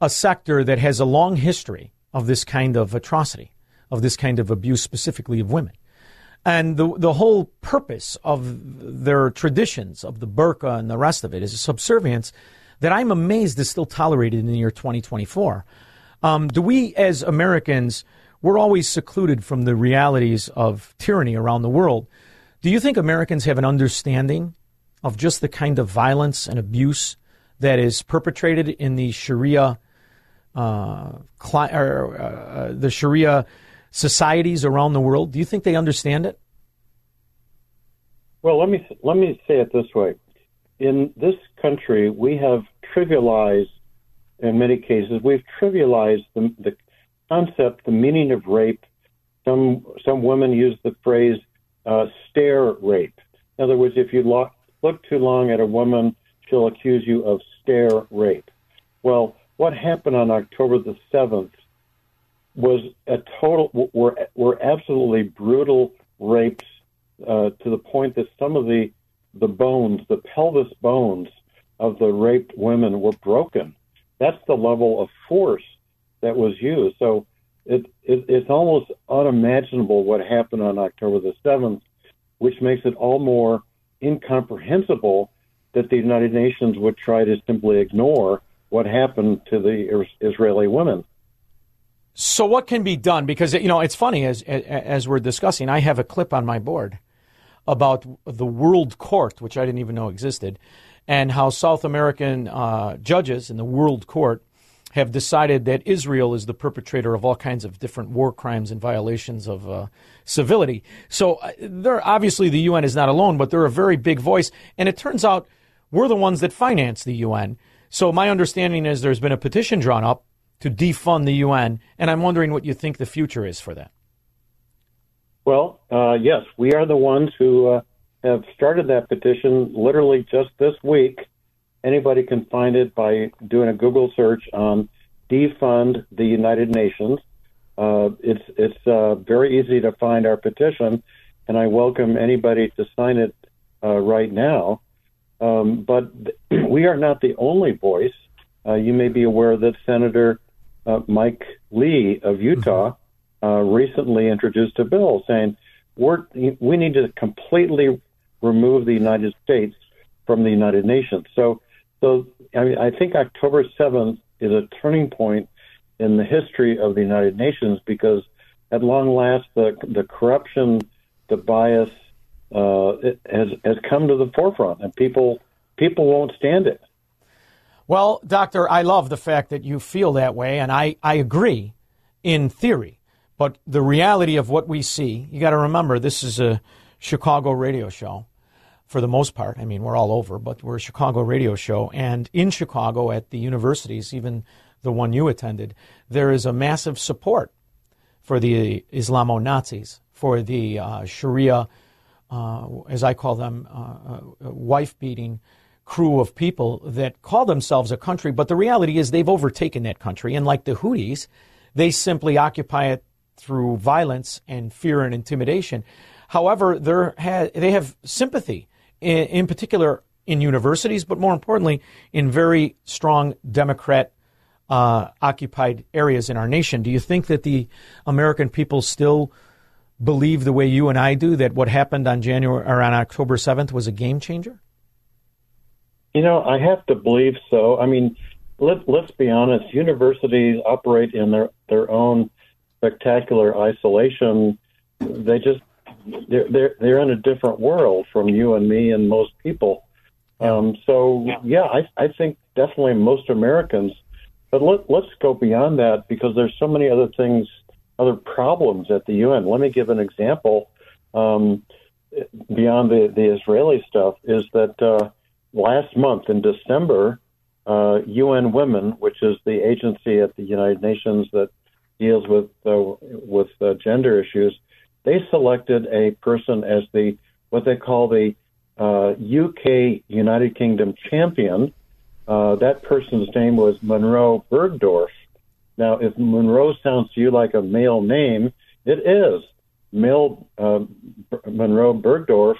a sector that has a long history of this kind of atrocity, of this kind of abuse, specifically of women. And the, the whole purpose of their traditions, of the burqa and the rest of it, is a subservience that I'm amazed is still tolerated in the year 2024. Um, do we, as Americans, we're always secluded from the realities of tyranny around the world. Do you think Americans have an understanding of just the kind of violence and abuse that is perpetrated in the Sharia, uh, cli- or, uh, the Sharia societies around the world? Do you think they understand it? Well, let me let me say it this way: in this country, we have trivialized, in many cases, we've trivialized the, the concept, the meaning of rape. Some some women use the phrase uh, "stare rape." In other words, if you lo- look too long at a woman, she'll accuse you of stare rape. Well, what happened on October the seventh was a total were were absolutely brutal rapes uh, to the point that some of the the bones, the pelvis bones of the raped women were broken. That's the level of force that was used. So it, it it's almost unimaginable what happened on October the seventh, which makes it all more incomprehensible that the United Nations would try to simply ignore what happened to the Israeli women. So what can be done? Because you know it's funny as as we're discussing, I have a clip on my board about the World Court, which I didn't even know existed, and how South American uh, judges in the World Court have decided that Israel is the perpetrator of all kinds of different war crimes and violations of uh, civility. So uh, they're obviously the UN is not alone, but they're a very big voice, and it turns out we're the ones that finance the UN. So my understanding is there's been a petition drawn up to defund the UN, and I'm wondering what you think the future is for that. Well, uh, yes, we are the ones who uh, have started that petition literally just this week. Anybody can find it by doing a Google search on defund the United Nations. Uh, it's it's uh, very easy to find our petition, and I welcome anybody to sign it uh, right now. Um, but we are not the only voice. Uh, you may be aware that Senator uh, Mike Lee of Utah uh, recently introduced a bill saying we're, we need to completely remove the United States from the United Nations. So, so I, mean, I think October 7th is a turning point in the history of the United Nations because at long last the, the corruption, the bias uh, has, has come to the forefront and people, people won't stand it. Well, Doctor, I love the fact that you feel that way, and I, I agree in theory. But the reality of what we see, you got to remember this is a Chicago radio show for the most part. I mean, we're all over, but we're a Chicago radio show. And in Chicago, at the universities, even the one you attended, there is a massive support for the Islamo Nazis, for the uh, Sharia, uh, as I call them, uh, uh wife beating crew of people that call themselves a country, but the reality is they've overtaken that country. And like the Houthis, they simply occupy it through violence and fear and intimidation. However, they have sympathy, in, in particular in universities, but more importantly, in very strong Democrat uh, occupied areas in our nation. Do you think that the American people still believe the way you and I do that what happened on January or on October 7th was a game changer? You know, I have to believe so. I mean, let, let's be honest. Universities operate in their, their own spectacular isolation. They just they're, they're they're in a different world from you and me and most people. Um, so yeah, I I think definitely most Americans. But let, let's go beyond that because there's so many other things, other problems at the UN. Let me give an example. Um, beyond the the Israeli stuff is that uh, last month in December, uh, UN Women, which is the agency at the United Nations that deals with uh, with uh, gender issues, they selected a person as the what they call the uh, UK United Kingdom champion. Uh, that person's name was Monroe Bergdorf. Now, if Monroe sounds to you like a male name, it is. Male uh, Monroe Bergdorf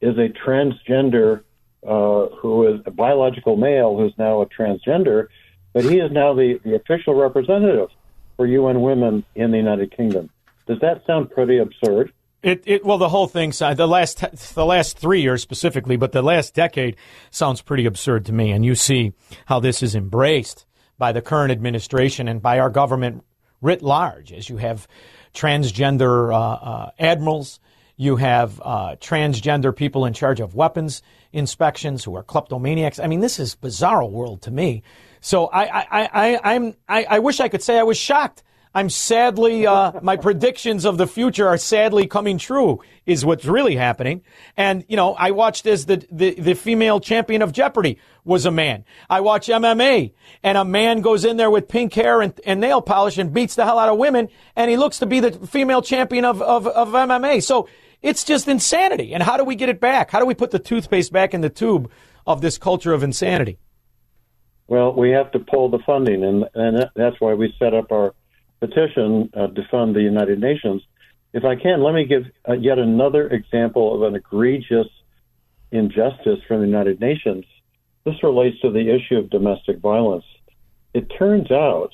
is a transgender uh, who is a biological male who's now a transgender, but he is now the, the official representative for UN Women in the United Kingdom. Does that sound pretty absurd? It, it well the whole thing the last the last three years specifically, but the last decade sounds pretty absurd to me. And you see how this is embraced by the current administration and by our government writ large, as you have transgender uh, uh, admirals, you have uh, transgender people in charge of weapons inspections who are kleptomaniacs. I mean, this is bizarre world to me. So I I I, I'm I, I wish I could say I was shocked I'm sadly, uh, my predictions of the future are sadly coming true, is what's really happening. And, you know, I watched as the, the, the female champion of Jeopardy was a man. I watch MMA and a man goes in there with pink hair and, and nail polish and beats the hell out of women and he looks to be the female champion of, of, of MMA. So it's just insanity. And how do we get it back? How do we put the toothpaste back in the tube of this culture of insanity? Well, we have to pull the funding, and, and that's why we set up our petition uh, to fund the United Nations. If I can, let me give uh, yet another example of an egregious injustice from the United Nations. This relates to the issue of domestic violence. It turns out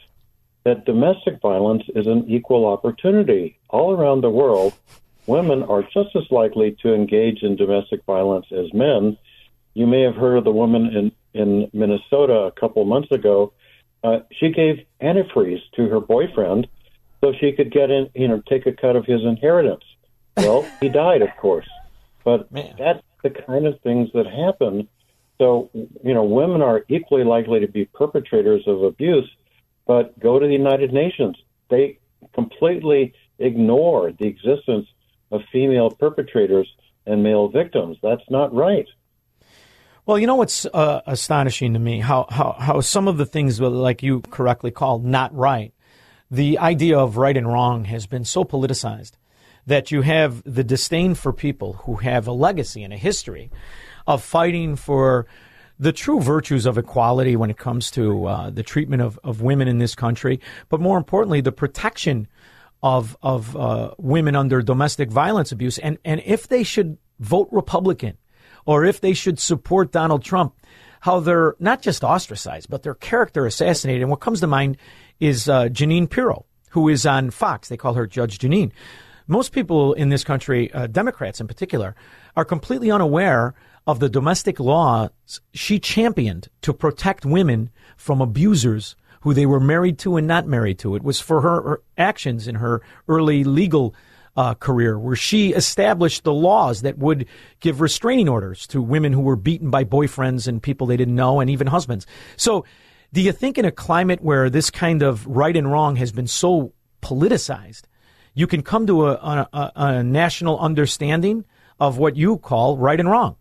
that domestic violence is an equal opportunity. All around the world, women are just as likely to engage in domestic violence as men. You may have heard of the woman in, in Minnesota a couple months ago uh, she gave antifreeze to her boyfriend so she could get in, you know, take a cut of his inheritance. Well, he died, of course, but Man. that's the kind of things that happen. So, you know, women are equally likely to be perpetrators of abuse, but go to the United Nations. They completely ignore the existence of female perpetrators and male victims. That's not right. Well, you know what's uh, astonishing to me? How, how, how some of the things, like you correctly called, not right, the idea of right and wrong has been so politicized that you have the disdain for people who have a legacy and a history of fighting for the true virtues of equality when it comes to uh, the treatment of, of women in this country, but more importantly, the protection of, of uh, women under domestic violence abuse. And, and if they should vote Republican, or if they should support Donald Trump, how they're not just ostracized, but their character assassinated. And what comes to mind is uh, Jeanine Pirro, who is on Fox. They call her Judge Jeanine. Most people in this country, uh, Democrats in particular, are completely unaware of the domestic laws she championed to protect women from abusers who they were married to and not married to. It was for her, her actions in her early legal uh, career, where she established the laws that would give restraining orders to women who were beaten by boyfriends and people they didn't know, and even husbands. So, do you think in a climate where this kind of right and wrong has been so politicized, you can come to a, a, a national understanding of what you call right and wrong?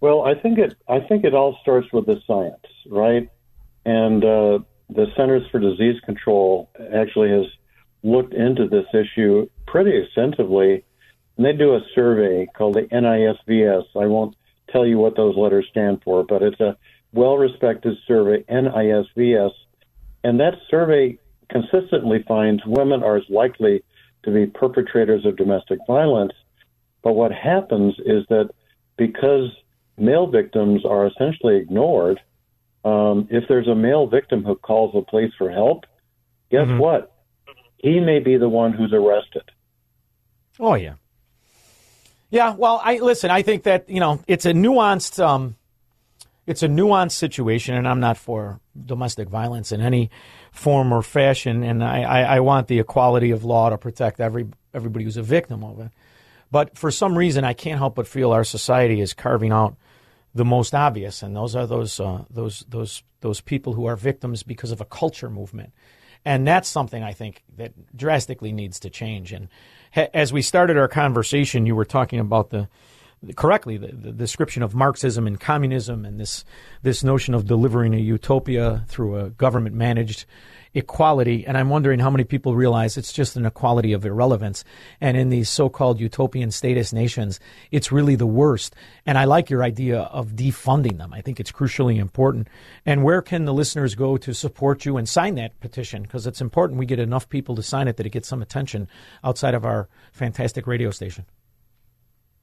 Well, I think it. I think it all starts with the science, right? And uh, the Centers for Disease Control actually has looked into this issue pretty extensively, and they do a survey called the NISVS. I won't tell you what those letters stand for, but it's a well respected survey, NISVS. And that survey consistently finds women are as likely to be perpetrators of domestic violence. But what happens is that because male victims are essentially ignored, um, if there's a male victim who calls the police for help, guess what? He may be the one who's arrested. Oh yeah. Yeah, well, I listen, I think that, you know, it's a nuanced um it's a nuanced situation and I'm not for domestic violence in any form or fashion and I, I, I want the equality of law to protect every everybody who's a victim of it. But for some reason I can't help but feel our society is carving out the most obvious and those are those uh, those those those people who are victims because of a culture movement. And that's something I think that drastically needs to change. And ha- as we started our conversation, you were talking about the, correctly the, the description of Marxism and communism and this this notion of delivering a utopia through a government managed equality. And I'm wondering how many people realize it's just an equality of irrelevance. And in these so-called utopian status nations, it's really the worst. And I like your idea of defunding them. I think it's crucially important. And where can the listeners go to support you and sign that petition? Because it's important we get enough people to sign it that it gets some attention outside of our fantastic radio station.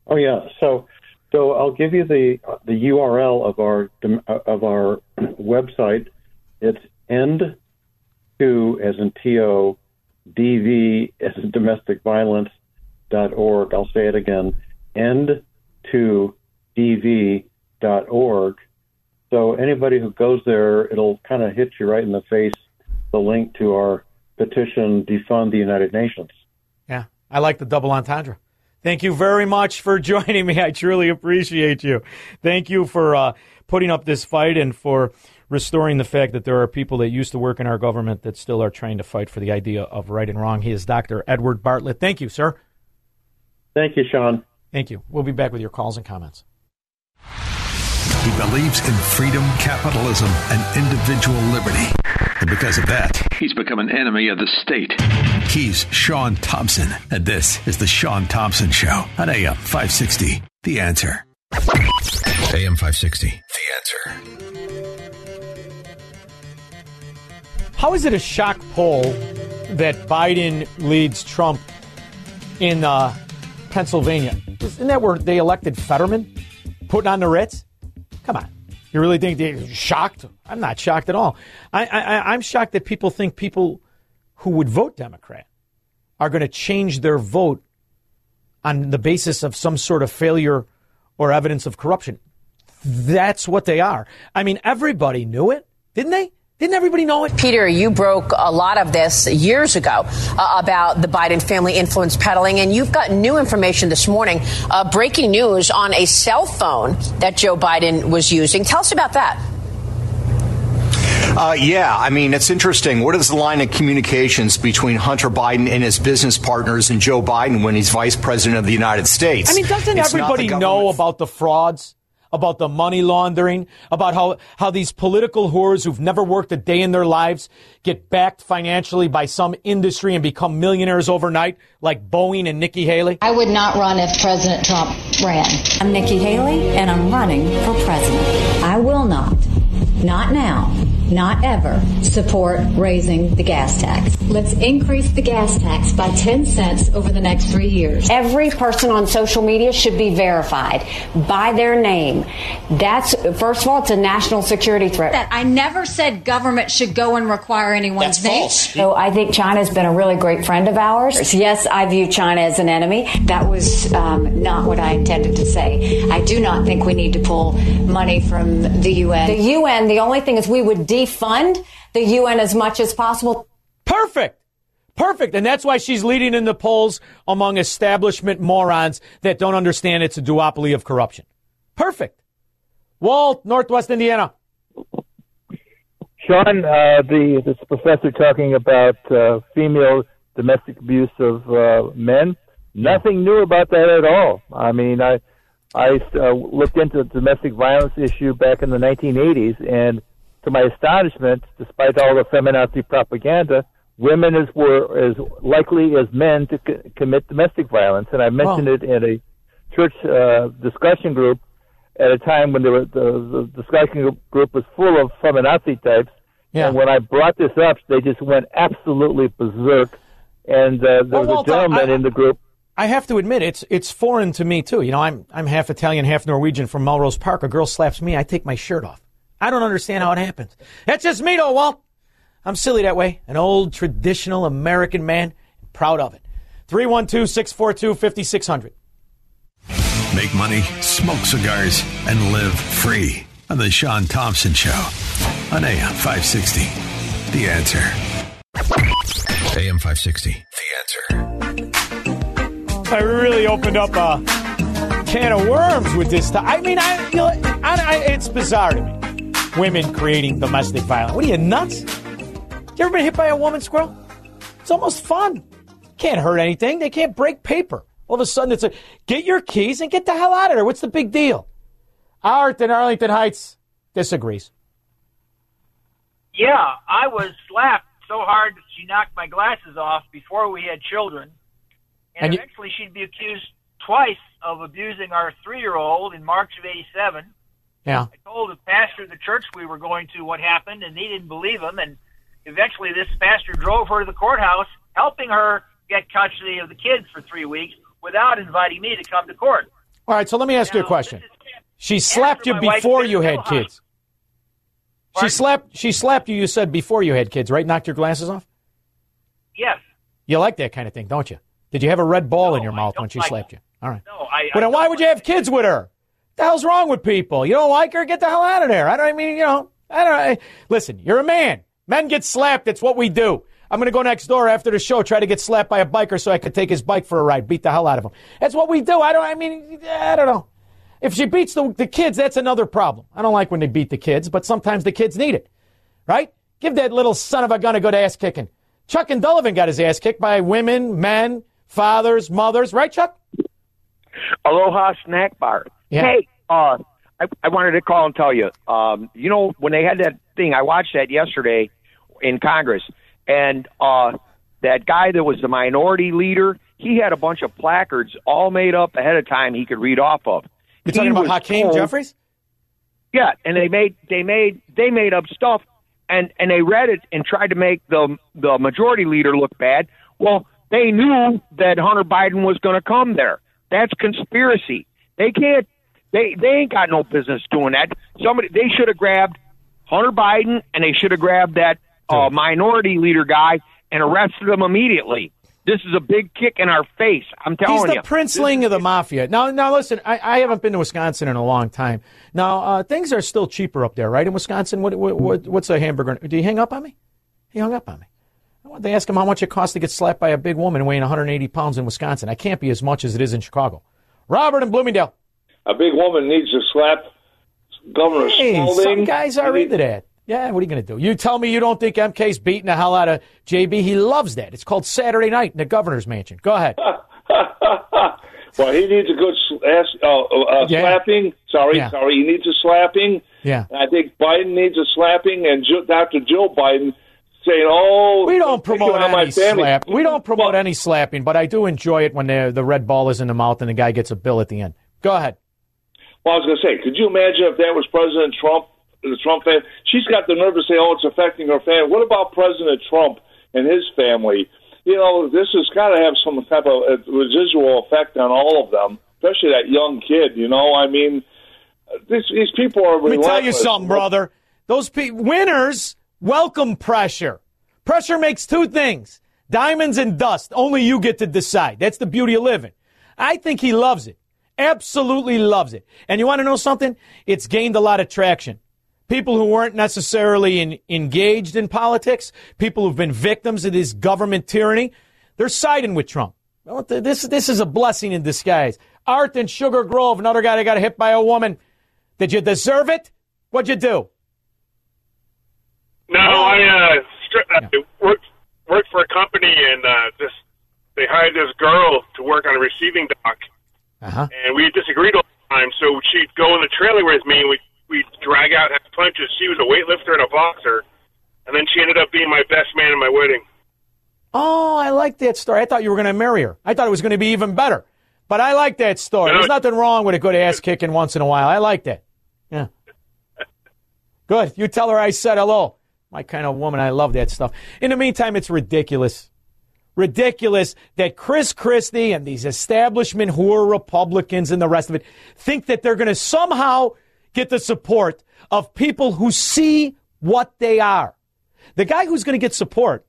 Oh yeah. So, so I'll give you the the URL of our of our website. It's end as in to dv as in domestic violence dot org. I'll say it again. End to dv dot org. So anybody who goes there, it'll kind of hit you right in the face. The link to our petition defund the United Nations. Yeah, I like the double entendre. Thank you very much for joining me. I truly appreciate you. Thank you for uh, putting up this fight and for restoring the fact that there are people that used to work in our government that still are trying to fight for the idea of right and wrong. He is Dr. Edward Bartlett. Thank you, sir. Thank you, Sean. Thank you. We'll be back with your calls and comments. He believes in freedom, capitalism, and individual liberty. And because of that, he's become an enemy of the state. He's Sean Thompson, and this is The Sean Thompson Show on AM 560. The answer. AM 560. The answer. How is it a shock poll that Biden leads Trump in uh, Pennsylvania? Isn't that where they elected Fetterman, putting on the Ritz? Come on. You really think they're shocked? I'm not shocked at all. I, I, I'm shocked that people think people who would vote Democrat are going to change their vote on the basis of some sort of failure or evidence of corruption. That's what they are. I mean, everybody knew it, didn't they? Didn't everybody know it? Peter, you broke a lot of this years ago uh, about the Biden family influence peddling, and you've got new information this morning. Uh, breaking news on a cell phone that Joe Biden was using. Tell us about that. Uh, yeah, I mean, it's interesting. What is the line of communications between Hunter Biden and his business partners and Joe Biden when he's vice president of the United States? I mean, doesn't It's everybody know about the frauds, about the money laundering, about how, how these political whores who've never worked a day in their lives get backed financially by some industry and become millionaires overnight, like Boeing and Nikki Haley? I would not run if President Trump ran. I'm Nikki Haley, and I'm running for president. I will not, not now, not ever, support raising the gas tax. Let's increase the gas tax by 10 cents over the next three years. Every person on social media should be verified by their name. That's, first of all, it's a national security threat. That I never said government should go and require anyone's name. So I think China's been a really great friend of ours. Yes, I view China as an enemy. That was um, not what I intended to say. I do not think we need to pull money from the UN. The UN, the only thing is we would defund the UN as much as possible. Perfect. Perfect. And that's why she's leading in the polls among establishment morons that don't understand it's a duopoly of corruption. Perfect. Walt, Northwest Indiana. Sean, uh, the this professor talking about uh, female domestic abuse of uh, men. Nothing new about that at all. I mean, I I uh, looked into the domestic violence issue back in the 1980s, and to my astonishment, despite all the feminazi propaganda, women is, were as likely as men to c- commit domestic violence. And I mentioned it in a church uh, discussion group at a time when there were, the, the discussion group was full of feminazi types. Yeah. And when I brought this up, they just went absolutely berserk. And uh, there Well, was a gentleman I- in the group. I have to admit it's it's foreign to me too. You know, I'm I'm half Italian, half Norwegian from Melrose Park. A girl slaps me, I take my shirt off. I don't understand how it happens. That's just me though, Walt. I'm silly that way. An old traditional American man, proud of it. 312-642-5600. Make money, smoke cigars, and live free on the Sean Thompson Show on AM 560. The answer. AM 560. The answer. I really opened up a can of worms with this. T- I mean, I, you know, I, I, it's bizarre to me. Women creating domestic violence. What are you nuts? You ever been hit by a woman, squirrel? It's almost fun. Can't hurt anything. They can't break paper. All of a sudden, it's a get your keys and get the hell out of there. What's the big deal? Art in Arlington Heights disagrees. Yeah, I was slapped so hard that she knocked my glasses off before we had children. And, And you- eventually she'd be accused twice of abusing our three year old in March of 87. Yeah. I told the pastor of the church we were going to what happened, and he didn't believe him. And eventually this pastor drove her to the courthouse, helping her get custody of the kids for three weeks without inviting me to come to court. All right, so let me ask you a question. She slapped you before you had kids. She slapped. She slapped you. You said before you had kids, right? Knocked your glasses off. Yes. You like that kind of thing, don't you? Did you have a red ball in your mouth when she slapped you? All right. No, I. Well, I then why would you have kids with her? The hell's wrong with people? You don't like her? Get the hell out of there. I don't I mean, you know, I don't I, listen, you're a man. Men get slapped. It's what we do. I'm going to go next door after the show, try to get slapped by a biker so I could take his bike for a ride, beat the hell out of him. That's what we do. I don't, I mean, I don't know. If she beats the, the kids, that's another problem. I don't like when they beat the kids, but sometimes the kids need it, right? Give that little son of a gun a good ass kicking. Chuck and Dullivan got his ass kicked by women, men, fathers, mothers, right, Chuck? Aloha Snack Bar. Yeah. Hey, uh, I, I wanted to call and tell you, um, you know, when they had that thing, I watched that yesterday in Congress, and uh, that guy that was the minority leader, he had a bunch of placards all made up ahead of time he could read off of. You're talking He about was Hakeem told- Jeffries? Yeah, and they made they made they made up stuff, and and they read it and tried to make the the majority leader look bad. Well, they knew that Hunter Biden was going to come there. That's conspiracy. They can't. They they ain't got no business doing that. Somebody they should have grabbed Hunter Biden and they should have grabbed that uh, minority leader guy and arrested him immediately. This is a big kick in our face. I'm telling you. He's the you. princeling of the mafia. Now, now listen. I, I haven't been to Wisconsin in a long time. Now, uh, things are still cheaper up there, right? In Wisconsin, what, what, what what's a hamburger? Did he hang up on me? He hung up on me. They ask him how much it costs to get slapped by a big woman weighing 180 pounds in Wisconsin. I can't be as much as it is in Chicago. Robert in Bloomingdale. A big woman needs to slap Governor Hey, Spalding. some guys are into that. Yeah, what are you going to do? You tell me you don't think MK's beating the hell out of JB. He loves that. It's called Saturday Night in the governor's mansion. Go ahead. well, he needs a good ass, uh, uh, Yeah. slapping. Sorry, Yeah. sorry. He needs a slapping. Yeah. I think Biden needs a slapping, and Dr. Joe Biden saying, "Oh, We don't promote any family." slap. We don't promote any slapping, but I do enjoy it when the the red ball is in the mouth and the guy gets a bill at the end. Go ahead. Well, I was going to say, could you imagine if that was President Trump, the Trump family? She's got the nerve to say, "Oh, it's affecting her family." What about President Trump and his family? You know, this has got to have some type of uh, residual effect on all of them, especially that young kid. You know, I mean, uh, these people are. Let me tell you something, brother. Those pe- winners welcome pressure. Pressure makes two things: diamonds and dust. Only you get to decide. That's the beauty of living. I think he loves it. Absolutely loves it. And you want to know something? It's gained a lot of traction. People who weren't necessarily in, engaged in politics, people who've been victims of this government tyranny, they're siding with Trump. Well, This, this is a blessing in disguise. Art in Sugar Grove, another guy that got hit by a woman. Did you deserve it? What'd you do? No, I uh, stri- I worked worked for a company and uh, this they hired this girl to work on a receiving dock, Uh-huh. and we disagreed all the time. So she'd go in the trailer with me, and we we drag out have punches. She was a weightlifter and a boxer, and then she ended up being my best man in my wedding. Oh, I like that story. I thought you were going to marry her. I thought it was going to be even better. But I like that story. There's nothing wrong with a good ass kicking once in a while. I like that. Yeah. Good. You tell her I said hello. My kind of woman. I love that stuff. In the meantime, it's ridiculous. Ridiculous that Chris Christie and these establishment whore Republicans and the rest of it think that they're going to somehow get the support of people who see what they are. The guy who's going to get support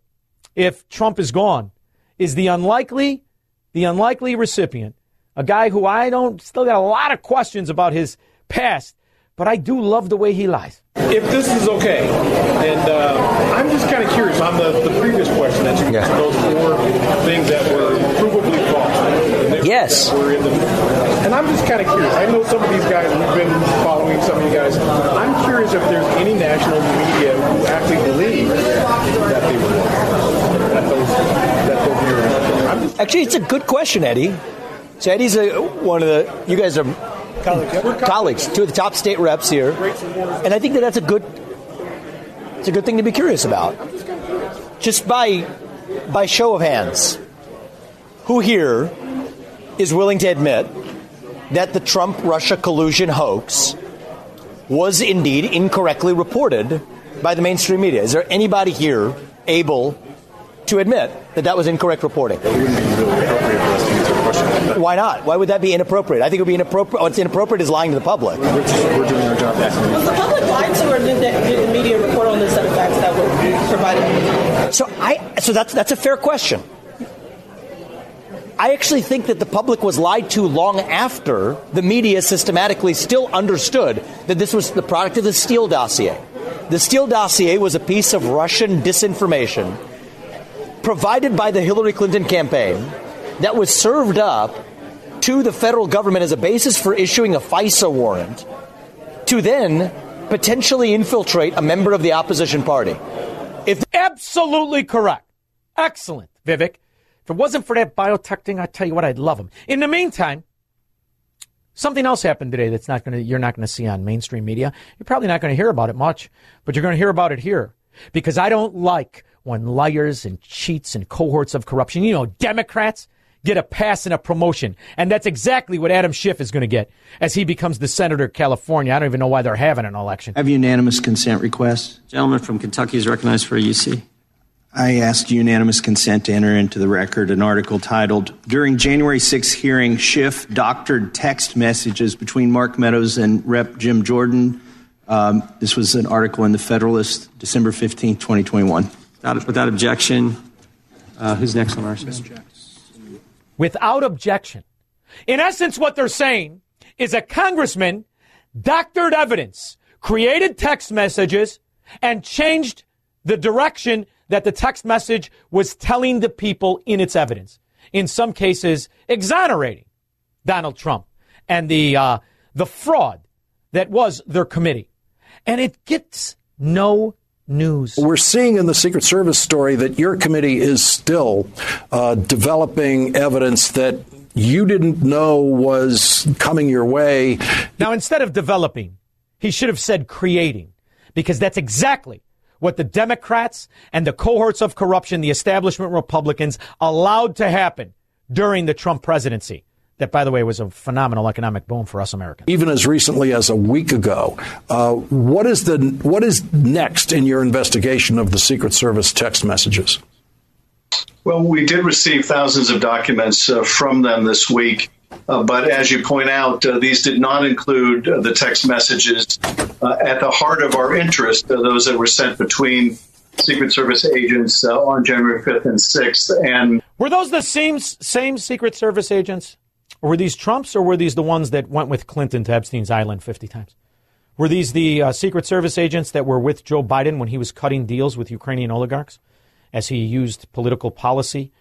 if Trump is gone is the unlikely, the unlikely recipient, a guy who I don't still got a lot of questions about his past, but I do love the way he lies. If this is okay, and uh, I'm just kind of curious on the, the previous question that you Yeah. those four things that were provably false. Yes. were in the, and I'm just kind of curious. I know some of these guys. We've been following some of you guys. I'm curious if there's any national media who actually believe that they were wrong, that those that those were. I'm Actually, it's a good question, Eddie. So Eddie's a, one of the. You guys are colleagues, two of the top state reps here, and I think that that's a good. It's a good thing to be curious about. Just by by show of hands, who here is willing to admit that the Trump Russia collusion hoax was indeed incorrectly reported by the mainstream media? Is there anybody here able to admit that that was incorrect reporting? Why not? Why would that be inappropriate? I think it would be inappropriate. What's inappropriate is lying to the public. We're doing our job Was the public lied to, or did the, did the media report on this set of facts that were provided? So I so that's that's a fair question. I actually think that the public was lied to long after the media systematically still understood that this was the product of the Steele dossier. The Steele dossier was a piece of Russian disinformation provided by the Hillary Clinton campaign that was served up to the federal government as a basis for issuing a FISA warrant to then potentially infiltrate a member of the opposition party. If Absolutely correct. Excellent, Vivek. If it wasn't for that biotech thing, I tell you what, I'd love him. In the meantime, something else happened today that's not going to you're not going to see on mainstream media. You're probably not going to hear about it much, but you're going to hear about it here because I don't like when liars and cheats and cohorts of corruption, you know, Democrats get a pass and a promotion. And that's exactly what Adam Schiff is going to get as he becomes the senator of California. I don't even know why they're having an election. Have unanimous consent request. Gentleman from Kentucky is recognized for a UC. I asked unanimous consent to enter into the record an article titled During January 6th hearing, Schiff doctored text messages between Mark Meadows and Rep. Jim Jordan. Um, this was an article in the Federalist, December 15th, 2021. Without, without objection, uh, who's next on our list? Without objection. In essence, what they're saying is a congressman doctored evidence, created text messages, and changed the direction that the text message was telling the people in its evidence. In some cases, exonerating Donald Trump and the uh, the fraud that was their committee, and it gets no news. We're seeing in the Secret Service story that your committee is still uh, developing evidence that you didn't know was coming your way. Now, instead of developing, he should have said creating, because that's exactly what the Democrats and the cohorts of corruption, the establishment Republicans, allowed to happen during the Trump presidency. That, by the way, was a phenomenal economic boom for us Americans. Even as recently as a week ago, uh, what is the what is next in your investigation of the Secret Service text messages? Well, we did receive thousands of documents uh, from them this week. Uh, but as you point out, uh, these did not include uh, the text messages uh, at the heart of our interest, uh, those that were sent between Secret Service agents uh, on January 5th and 6th. And Were those the same same Secret Service agents? Or were these Trumps, or were these the ones that went with Clinton to Epstein's Island 50 times? Were these the uh, Secret Service agents that were with Joe Biden when he was cutting deals with Ukrainian oligarchs as he used political policy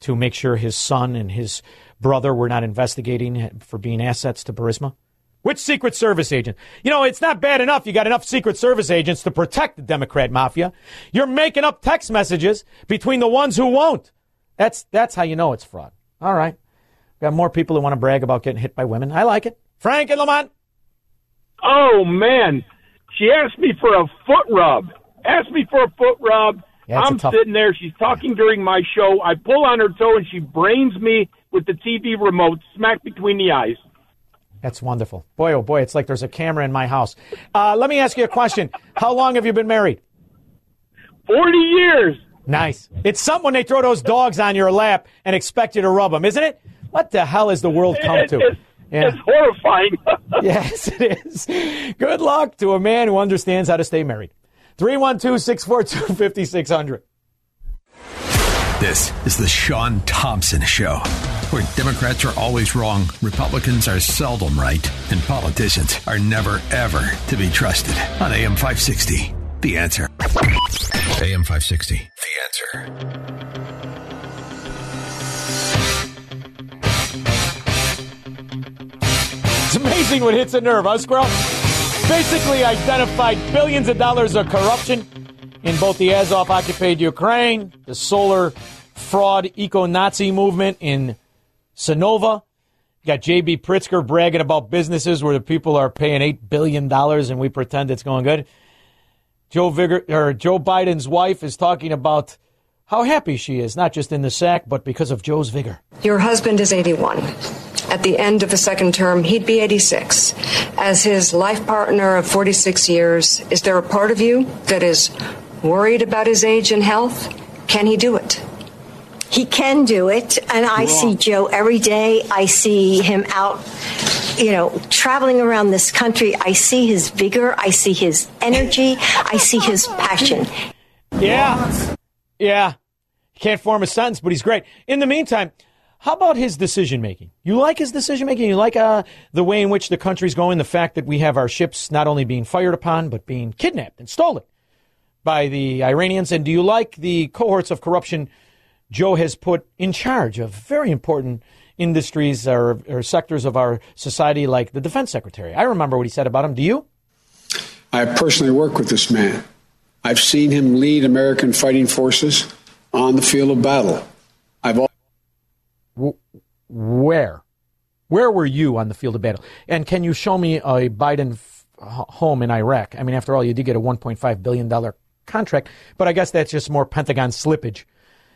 to make sure his son and his brother were not investigating for being assets to Burisma? Which Secret Service agent? You know, it's not bad enough you got enough Secret Service agents to protect the Democrat mafia. You're making up text messages between the ones who won't. That's that's how you know it's fraud. All right. Got more people who want to brag about getting hit by women. I like it. Frank and Lamont. Oh man, she asked me for a foot rub. Asked me for a foot rub. Yeah, I'm tough- sitting there. She's talking during my show. I pull on her toe and she brains me with the TV remote smack between the eyes. That's wonderful. Boy, oh boy, it's like there's a camera in my house. Uh, let me ask you a question. How long have you been married? 40 years. Nice. It's something when they throw those dogs on your lap and expect you to rub them, isn't it? What the hell has the world come to? It's, it's horrifying. yes, it is. Good luck to a man who understands how to stay married. 312 642 5600. This is the Sean Thompson Show, where Democrats are always wrong, Republicans are seldom right, and politicians are never, ever to be trusted. On AM 560, The Answer. AM 560, The Answer. Amazing what hits a nerve, huh, Squirrel? Basically identified billions of dollars of corruption in both the Azov occupied Ukraine, the solar fraud eco Nazi movement in Sunnova. You got J.B. Pritzker bragging about businesses where the people are paying $8 billion and we pretend it's going good. Joe, Vigor, or Joe Biden's wife is talking about how happy she is, not just in the sack, but because of Joe's vigor. Your husband is 81. At the end of the second term, he'd be 86. As his life partner of 46 years, is there a part of you that is worried about his age and health? Can he do it? He can do it, and I see Joe every day. I see him out, you know, traveling around this country. I see his vigor. I see his energy. I see his passion. Yeah. Yeah. Can't form a sentence, but he's great. In the meantime, how about his decision making? You like his decision making? You like uh, the way in which the country's going, the fact that we have our ships not only being fired upon, but being kidnapped and stolen by the Iranians? And do you like the cohorts of corruption Joe has put in charge of very important industries or, or sectors of our society, like the defense secretary? I remember what he said about him. Do you? I personally work with this man. I've seen him lead American fighting forces on the field of battle. Where? Where were you on the field of battle? And can you show me a Biden f- home in Iraq? I mean, after all, you did get a $1.5 billion contract, but I guess that's just more Pentagon slippage.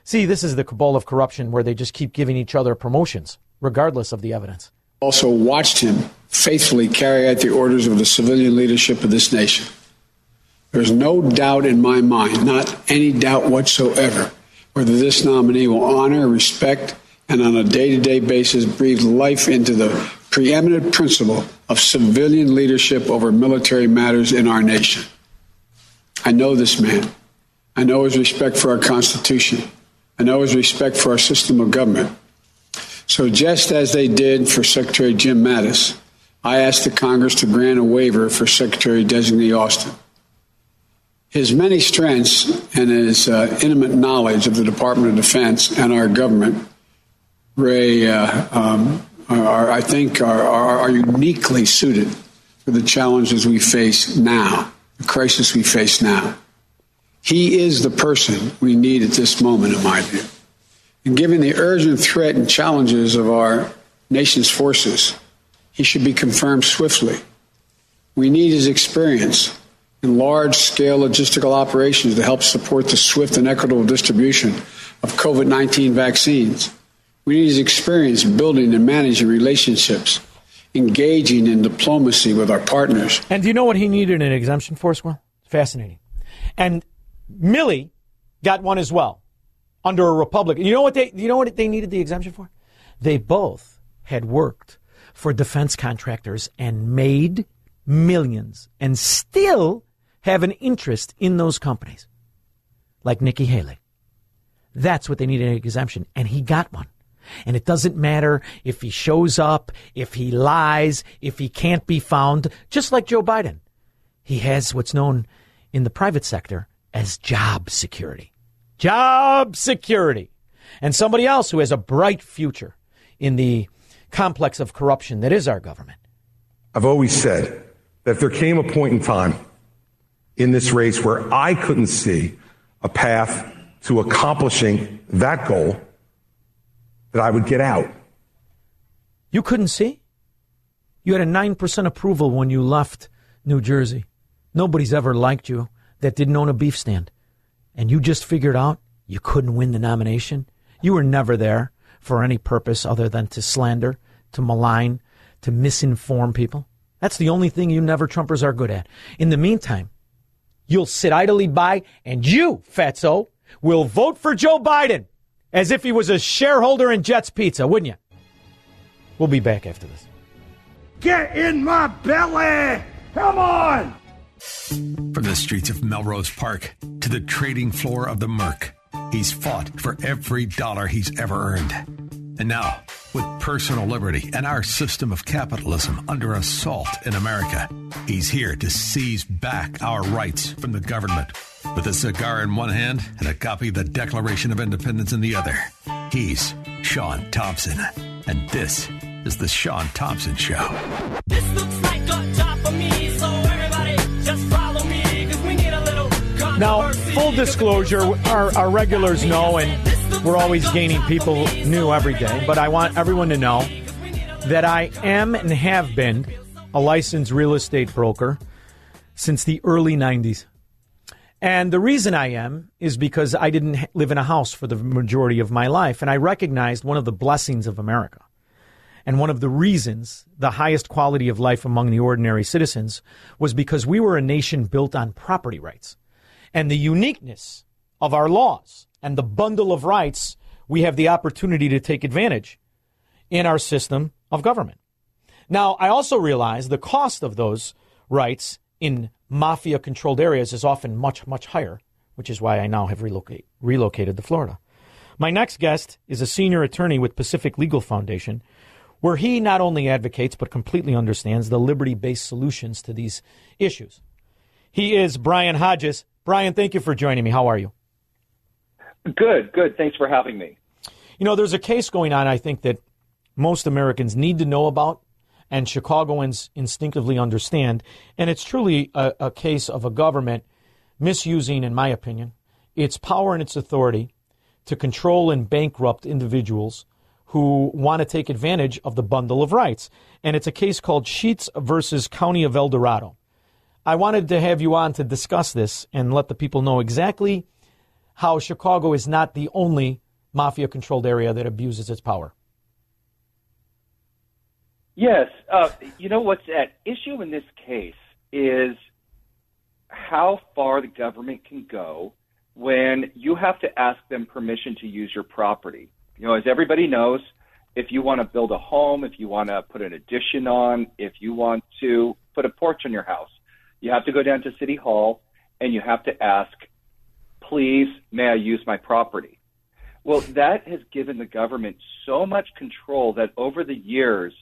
See, this is the cabal of corruption where they just keep giving each other promotions, regardless of the evidence. also watched him faithfully carry out the orders of the civilian leadership of this nation. There's no doubt in my mind, not any doubt whatsoever, whether this nominee will honor, respect, and on a day to day basis breathe life into the preeminent principle of civilian leadership over military matters in our nation. I know this man. I know his respect for our Constitution. I know his respect for our system of government. So, just as they did for Secretary Jim Mattis, I asked the Congress to grant a waiver for Secretary designee Austin. His many strengths and his uh, intimate knowledge of the Department of Defense and our government, Ray, uh, um, are, I think, are, are, are uniquely suited for the challenges we face now, the crisis we face now. He is the person we need at this moment, in my view. And given the urgent threat and challenges of our nation's forces, he should be confirmed swiftly. We need his experience in large scale logistical operations to help support the swift and equitable distribution of COVID 19 vaccines. We need his experience building and managing relationships, engaging in diplomacy with our partners. And do you know what he needed an exemption for, Squirrel? Fascinating. And Milley got one as well under a Republican. You know what they you know what they needed the exemption for? They both had worked for defense contractors and made millions and still have an interest in those companies. Like Nikki Haley. That's what they needed an exemption and he got one. And it doesn't matter if he shows up, if he lies, if he can't be found, just like Joe Biden. He has what's known in the private sector as job security. Job security. And somebody else who has a bright future in the complex of corruption that is our government. I've always said that there came a point in time in this race where I couldn't see a path to accomplishing that goal, that I would get out. You couldn't see? You had a 9% approval when you left New Jersey. Nobody's ever liked you that didn't own a beef stand. And you just figured out you couldn't win the nomination. You were never there for any purpose other than to slander, to malign, to misinform people. That's the only thing you never Trumpers are good at. In the meantime, you'll sit idly by and you, fatso, will vote for Joe Biden as if he was a shareholder in Jets Pizza, wouldn't you? We'll be back after this. Get in my belly! Come on! From the streets of Melrose Park to the trading floor of the Merc, he's fought for every dollar he's ever earned. And now, with personal liberty and our system of capitalism under assault in America, he's here to seize back our rights from the government. With a cigar in one hand and a copy of the Declaration of Independence in the other, he's Sean Thompson. And this is The Sean Thompson Show. This looks like a job for me, so everybody just follow me, cause we need a little Now, full disclosure, our, our regulars know, and we're always gaining people new every day, but I want everyone to know that I am and have been a licensed real estate broker since the early 90s. And the reason I am is because I didn't live in a house for the majority of my life, and I recognized one of the blessings of America. And one of the reasons the highest quality of life among the ordinary citizens was because we were a nation built on property rights. And the uniqueness of our laws and the bundle of rights we have the opportunity to take advantage in our system of government. Now, I also realize the cost of those rights in mafia controlled areas is often much, much higher, which is why I now have relocate, relocated to Florida. My next guest is a senior attorney with Pacific Legal Foundation, where he not only advocates but completely understands the liberty based solutions to these issues. He is Brian Hodges. Brian, thank you for joining me. How are you? Good, good. Thanks for having me. You know, there's a case going on, I think, that most Americans need to know about and Chicagoans instinctively understand. And it's truly a, a case of a government misusing, in my opinion, its power and its authority to control and bankrupt individuals who want to take advantage of the bundle of rights. And it's a case called Sheets versus County of El Dorado. I wanted to have you on to discuss this and let the people know exactly how Chicago is not the only mafia controlled area that abuses its power. Yes. Uh, you know what's at issue in this case is how far the government can go when you have to ask them permission to use your property. You know, as everybody knows, if you want to build a home, if you want to put an addition on, if you want to put a porch on your house, you have to go down to City Hall and you have to ask, please, may I use my property? Well, that has given the government so much control that over the years,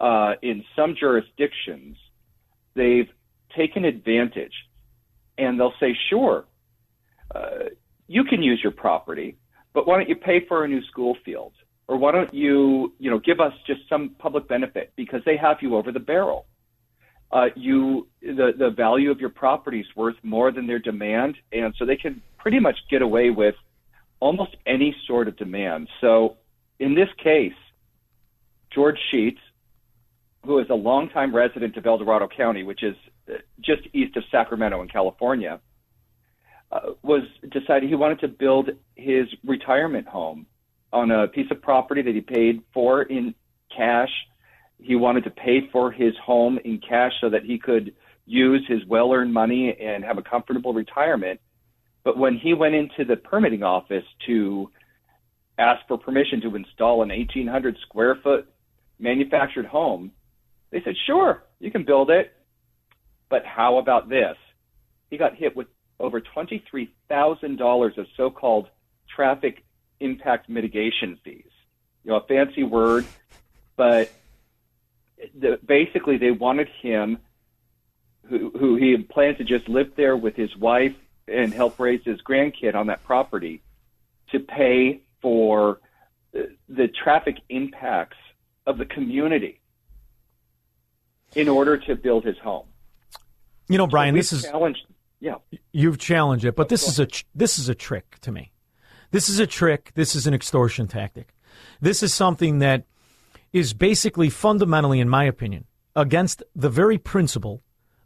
uh, in some jurisdictions, they've taken advantage and they'll say, sure, uh, you can use your property, but why don't you pay for a new school field? Or why don't you, you know, give us just some public benefit because they have you over the barrel. Uh, you, the, the value of your property is worth more than their demand. And so they can pretty much get away with almost any sort of demand. So in this case, George Sheets, who is a longtime resident of El Dorado County, which is uh, just east of Sacramento in California, uh, was decided he wanted to build his retirement home on a piece of property that he paid for in cash. He wanted to pay for his home in cash so that he could use his well earned money and have a comfortable retirement. But when he went into the permitting office to ask for permission to install an 1,800 square foot manufactured home, they said, sure, you can build it. But how about this? He got hit with over $23,000 of so called traffic impact mitigation fees. You know, a fancy word, but the, basically they wanted him, who, who he planned to just live there with his wife and help raise his grandkid on that property, to pay for the, the traffic impacts of the community in order to build his home. You know, Brian, So this is challenged. Yeah. You've challenged it, but this is a this is a trick to me. This is a trick. This is an extortion tactic. This is something that is basically fundamentally, in my opinion, against the very principle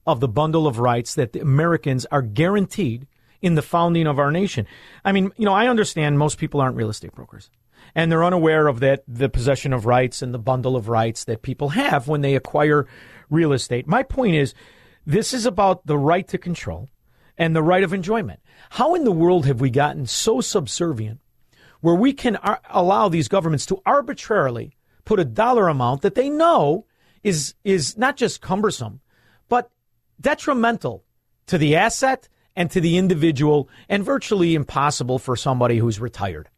of the bundle of rights that the Americans are guaranteed in the founding of our nation. I mean, you know, I understand most people aren't real estate brokers. And they're unaware of that the possession of rights and the bundle of rights that people have when they acquire real estate. My point is this is about the right to control and the right of enjoyment. How in the world have we gotten so subservient where we can ar- allow these governments to arbitrarily put a dollar amount that they know is is not just cumbersome, but detrimental to the asset and to the individual and virtually impossible for somebody who's retired.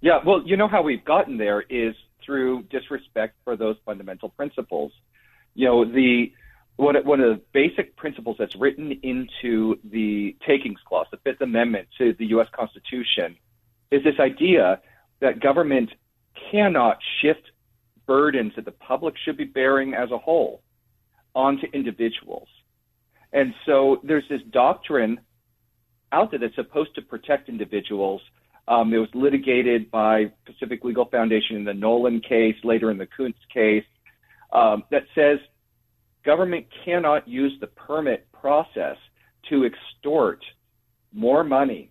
Yeah, well, you know how we've gotten there is through disrespect for those fundamental principles. You know, the one, one of the basic principles that's written into the takings clause, the Fifth Amendment to the U.S. Constitution, is this idea that government cannot shift burdens that the public should be bearing as a whole onto individuals. And so there's this doctrine out there that's supposed to protect individuals. Um, it was litigated by Pacific Legal Foundation in the Nollan case, later in the Koontz case, um, that says government cannot use the permit process to extort more money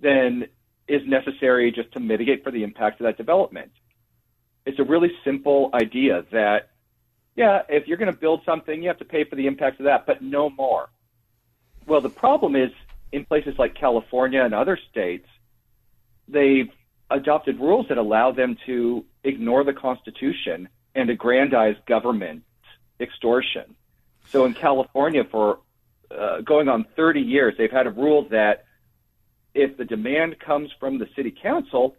than is necessary just to mitigate for the impact of that development. It's a really simple idea that, yeah, if you're going to build something, you have to pay for the impacts of that, but no more. Well, the problem is in places like California and other states, they've adopted rules that allow them to ignore the Constitution and aggrandize government extortion. So in California, for uh, going on 30 years, they've had a rule that if the demand comes from the city council,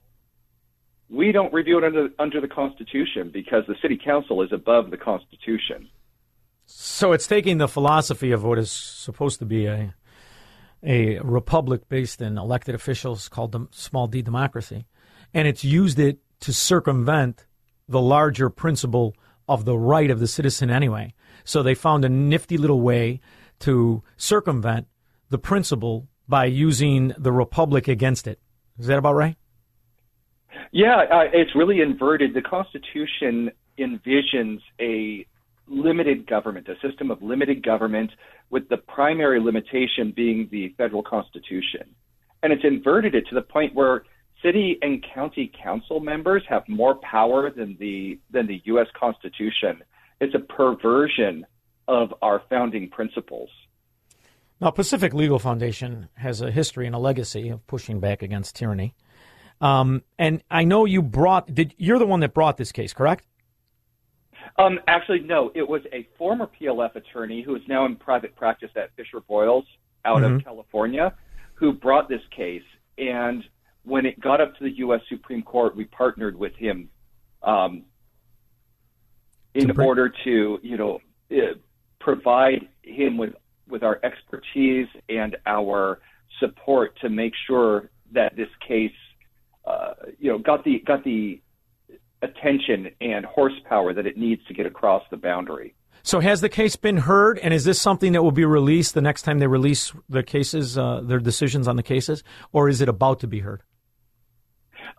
we don't review it under, under the Constitution because the city council is above the Constitution. So it's taking the philosophy of what is supposed to be a a republic based in elected officials called the small d democracy, and it's used it to circumvent the larger principle of the right of the citizen anyway. So they found a nifty little way to circumvent the principle by using the republic against it. Is that about right? Yeah, uh, it's really inverted. The Constitution envisions a limited government, a system of limited government, with the primary limitation being the federal Constitution. And it's inverted it to the point where city and county council members have more power than the than the U.S. Constitution. It's a perversion of our founding principles. Now, Pacific Legal Foundation has a history and a legacy of pushing back against tyranny. Um, and I know you brought. Did you're the one that brought this case, correct? Um, actually, no. It was a former PLF attorney who is now in private practice at Fisher Broyles out Mhm. of California, who brought this case. And when it got up to the U.S. Supreme Court, we partnered with him um, in order to, you know, uh, provide him with with our expertise and our support to make sure that this case, uh, you know, got the got the attention and horsepower that it needs to get across the boundary. So has the case been heard, and is this something that will be released the next time they release the cases, uh, their decisions on the cases, or is it about to be heard?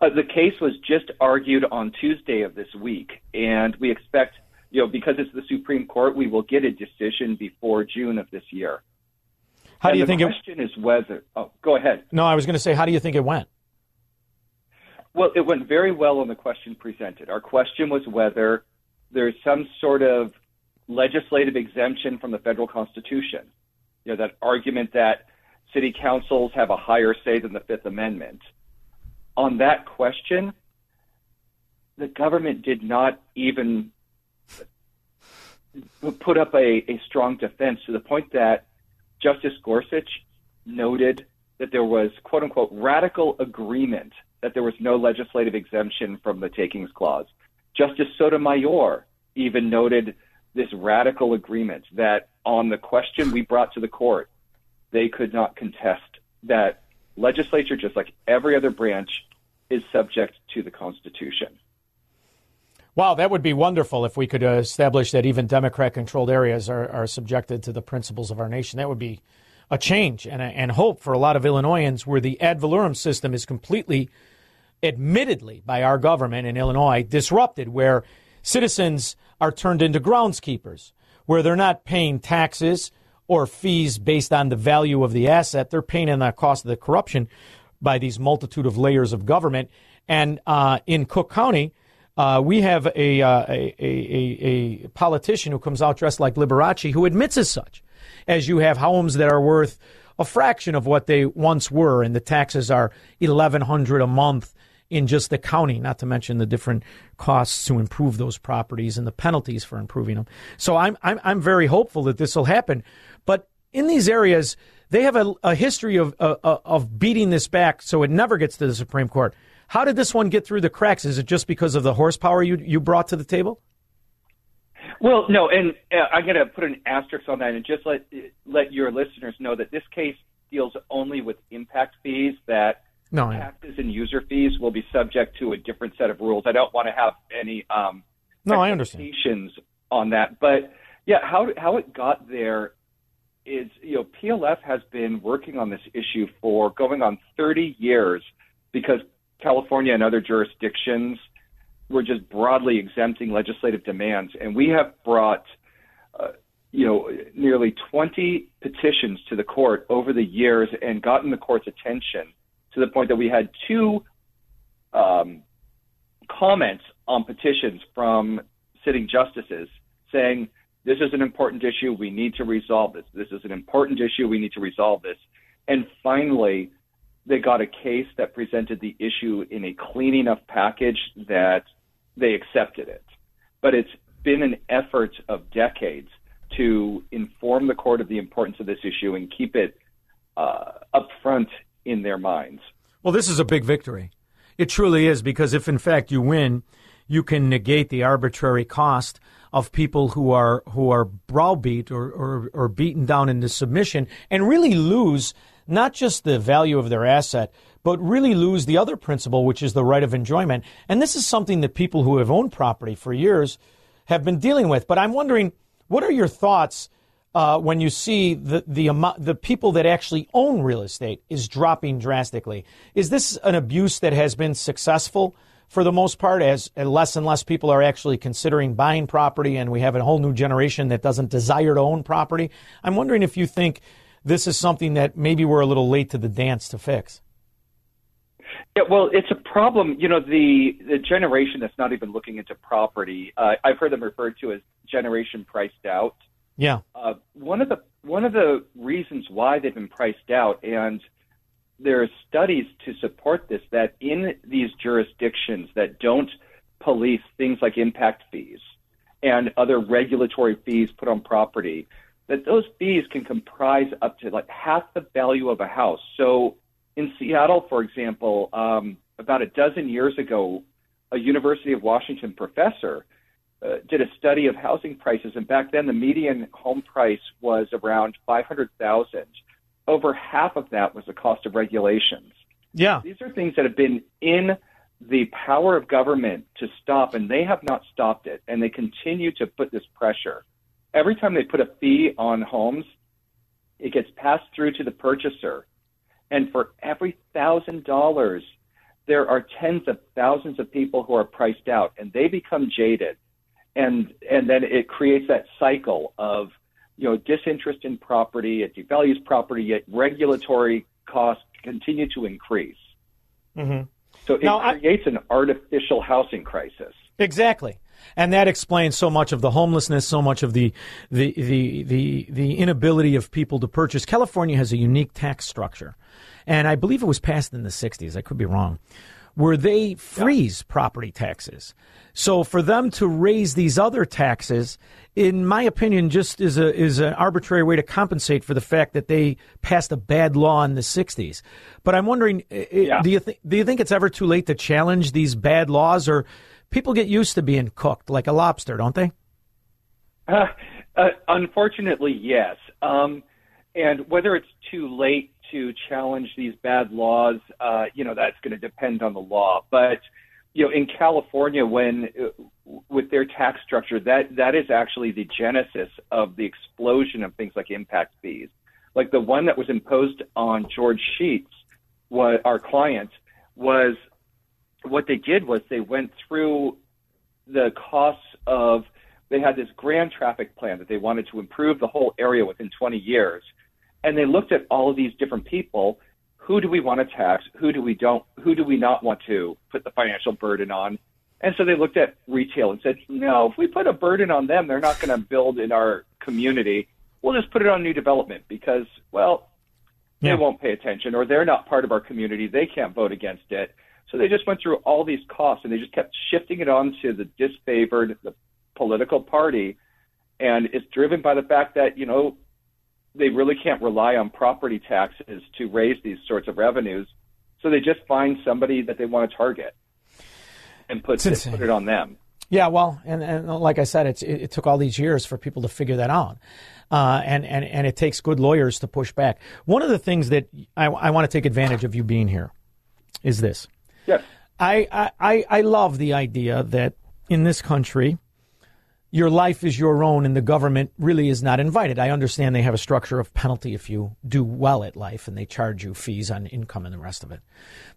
Uh, the case was just argued on Tuesday of this week, and we expect, you know, because it's the Supreme Court, we will get a decision before June of this year. How do you the think it? question is whether. Oh, go ahead. No, I was going to say, how do you think it went? Well, it went very well on the question presented. Our question was whether there's some sort of legislative exemption from the federal constitution. You know, that argument that city councils have a higher say than the Fifth Amendment. On that question, the government did not even put up a, a strong defense to the point that Justice Gorsuch noted that there was quote unquote radical agreement that there was no legislative exemption from the takings clause. Justice Sotomayor even noted this radical agreement that on the question we brought to the court, they could not contest that legislature, just like every other branch, is subject to the Constitution. Wow, that would be wonderful if we could establish that even Democrat controlled areas are, are subjected to the principles of our nation. That would be a change and, a, and hope for a lot of Illinoisans where the ad valorem system is completely, admittedly, by our government in Illinois, disrupted, where citizens are turned into groundskeepers, where they're not paying taxes or fees based on the value of the asset. They're paying on the cost of the corruption by these multitude of layers of government. And uh, in Cook County, uh, we have a, uh, a, a, a, politician who comes out dressed like Liberace who admits as such. as you have homes that are worth a fraction of what they once were, and the taxes are eleven hundred a month in just the county, not to mention the different costs to improve those properties and the penalties for improving them. So I'm I'm, I'm very hopeful that this will happen, but in these areas they have a, a history of uh, uh, of beating this back, so it never gets to the Supreme Court. How did this one get through the cracks? Is it just because of the horsepower you you brought to the table? Well, no, and uh, I'm going to put an asterisk on that and just let let your listeners know that this case deals only with impact fees. That No, taxes and user fees will be subject to a different set of rules. I don't want to have any um, No, I understand. on that, but yeah, how how it got there is you know PLF has been working on this issue for going on 30 years because California and other jurisdictions were just broadly exempting legislative demands, and we have brought uh, you know nearly 20 petitions to the court over the years and gotten the court's attention to the point that we had two um, comments on petitions from sitting justices saying this is an important issue. We need to resolve this. This is an important issue. We need to resolve this. And finally, they got a case that presented the issue in a clean enough package that they accepted it. But it's been an effort of decades to inform the court of the importance of this issue and keep it uh, up front in their minds. Well, this is a big victory. It truly is because if in fact you win, you can negate the arbitrary cost of people who are who are browbeat or, or, or beaten down into submission and really lose not just the value of their asset, but really lose the other principle, which is the right of enjoyment. And this is something that people who have owned property for years have been dealing with. But I'm wondering, what are your thoughts uh, when you see the the amount, the people that actually own real estate is dropping drastically? Is this an abuse that has been successful for the most part, as less and less people are actually considering buying property, and we have a whole new generation that doesn't desire to own property? I'm wondering if you think this is something that maybe we're a little late to the dance to fix. Yeah, well, it's a problem. You know, the the generation that's not even looking into property. Uh, I've heard them referred to as generation priced out. Yeah. Uh, one of the one of the reasons why they've been priced out, and there are studies to support this, that in these jurisdictions that don't police things like impact fees and other regulatory fees put on property, that those fees can comprise up to like half the value of a house. So in Seattle, for example, um, about a dozen years ago, a University of Washington professor uh, did a study of housing prices, and back then the median home price was around five hundred thousand. Over half of that was the cost of regulations. Yeah. These are things that have been in the power of government to stop, and they have not stopped it, and they continue to put this pressure. Every time they put a fee on homes, it gets passed through to the purchaser. And for every thousand dollars, there are tens of thousands of people who are priced out, and they become jaded, and and then it creates that cycle of you know disinterest in property, it devalues property, yet regulatory costs continue to increase. Mm-hmm. So it Now, I- creates an artificial housing crisis. Exactly. And that explains so much of the homelessness, so much of the, the, the, the, the inability of people to purchase. California has a unique tax structure. And I believe it was passed in the 60s. I could be wrong. Where they freeze property taxes. So for them to raise these other taxes, in my opinion, just is a is an arbitrary way to compensate for the fact that they passed a bad law in the '60s. But I'm wondering, i- do you think do you think it's ever too late to challenge these bad laws, or people get used to being cooked like a lobster, don't they? Uh, uh, unfortunately, yes. Um, and whether it's too late to challenge these bad laws, uh, you know, that's going to depend on the law. But you know, in California, when uh, with their tax structure, that that is actually the genesis of the explosion of things like impact fees. Like the one that was imposed on George Sheets, what our client was, what they did was they went through the costs of they had this grand traffic plan that they wanted to improve the whole area within 20 years. And they looked at all of these different people who do we want to tax? Who do we don't who do we not want to put the financial burden on? And so they looked at retail and said no if we put a burden on them they're not going to build in our community. We'll just put it on new development because, well, they won't pay attention or they're not part of our community. They can't vote against it. So they just went through all these costs and they just kept shifting it on to the disfavored, the political party. And it's driven by the fact that, you know, they really can't rely on property taxes to raise these sorts of revenues. So they just find somebody that they want to target and put, insane. put it on them. Yeah, well, and, and like I said, it's, it, it took all these years for people to figure that out. Uh, and, and, and it takes good lawyers to push back. One of the things that I, I want to take advantage of you being here is this. Yes. I, I, I- love the idea that in this country, your life is your own and the government really is not invited. I understand they have a structure of penalty if you do well at life and they charge you fees on income and the rest of it.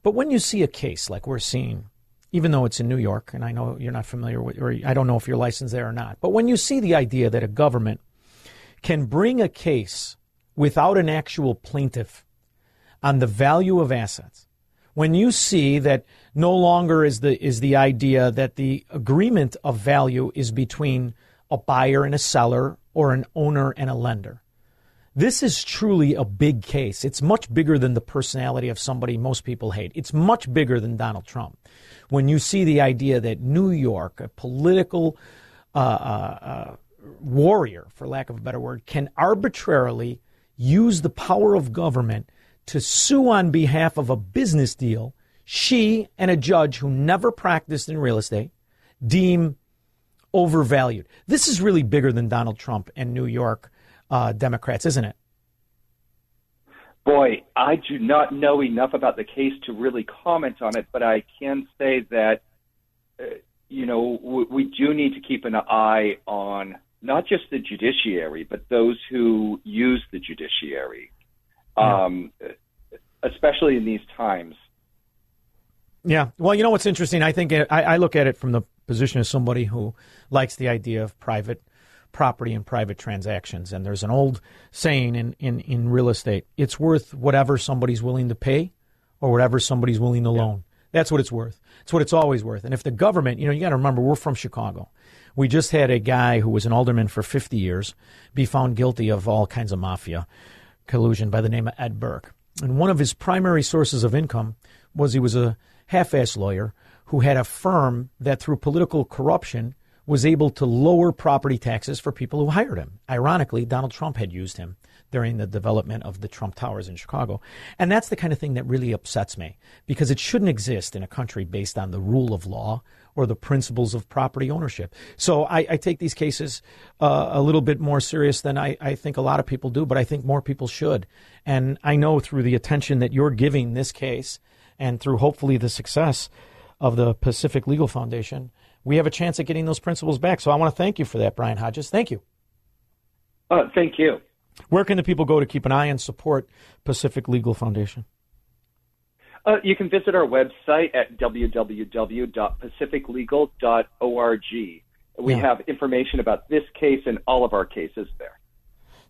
But when you see a case like we're seeing, even though it's in New York, and I know you're not familiar with, or I don't know if you're licensed there or not, but when you see the idea that a government can bring a case without an actual plaintiff on the value of assets, when you see that no longer is the is the idea that the agreement of value is between a buyer and a seller or an owner and a lender. This is truly a big case. It's much bigger than the personality of somebody most people hate. It's much bigger than Donald Trump. When you see the idea that New York, a political uh, uh, uh, warrior, for lack of a better word, can arbitrarily use the power of government to sue on behalf of a business deal she and a judge who never practiced in real estate deem overvalued. This is really bigger than Donald Trump and New York uh, Democrats, isn't it? Boy, I do not know enough about the case to really comment on it, but I can say that, uh, you know, we do need to keep an eye on not just the judiciary, but those who use the judiciary, um, especially in these times. Yeah. Well, you know what's interesting? I think it, I, I look at it from the position of somebody who likes the idea of private property and private transactions. And there's an old saying in, in, in real estate it's worth whatever somebody's willing to pay or whatever somebody's willing to loan. That's what it's worth. It's what it's always worth. And if the government, you know, you got to remember, we're from Chicago. We just had a guy who was an alderman for 50 years be found guilty of all kinds of mafia collusion by the name of Ed Burke. And one of his primary sources of income was he was a half ass lawyer who had a firm that through political corruption was able to lower property taxes for people who hired him. Ironically, Donald Trump had used him during the development of the Trump Towers in Chicago. And that's the kind of thing that really upsets me because it shouldn't exist in a country based on the rule of law or the principles of property ownership. So I, I take these cases uh, a little bit more serious than I, I think a lot of people do, but I think more people should. And I know through the attention that you're giving this case and through hopefully the success of the Pacific Legal Foundation, we have a chance at getting those principles back. So I want to thank you for that, Brian Hodges. Thank you. Uh, thank you. Where can the people go to keep an eye and support Pacific Legal Foundation? Uh, you can visit our website at www.pacificlegal.org. We Yeah. have information about this case and all of our cases there.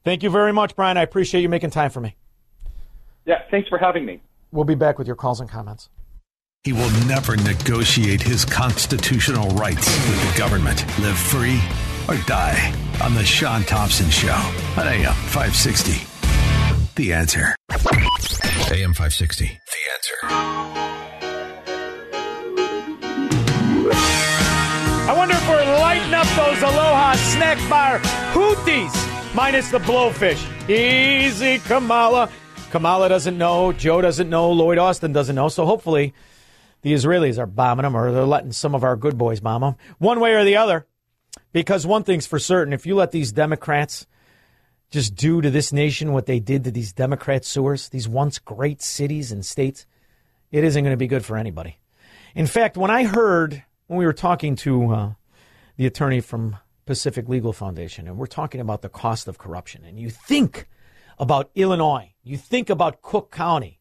Thank you very much, Brian. I appreciate you making time for me. Yeah, thanks for having me. We'll be back with your calls and comments. He will never negotiate his constitutional rights with the government. Live free or die on The Sean Thompson Show on AM 560. The answer. AM 560. The answer. I wonder if we're lighting up those Aloha snack bar hooties, minus the blowfish. Easy, Kamala. Kamala doesn't know. Joe doesn't know. Lloyd Austin doesn't know. So hopefully the Israelis are bombing them or they're letting some of our good boys bomb them, one way or the other. Because one thing's for certain if you let these Democrats just do to this nation what they did to these Democrat sewers, these once great cities and states, it isn't going to be good for anybody. In fact, when I heard, when we were talking to uh, the attorney from Pacific Legal Foundation, and we're talking about the cost of corruption, and you think about Illinois, you think about Cook County,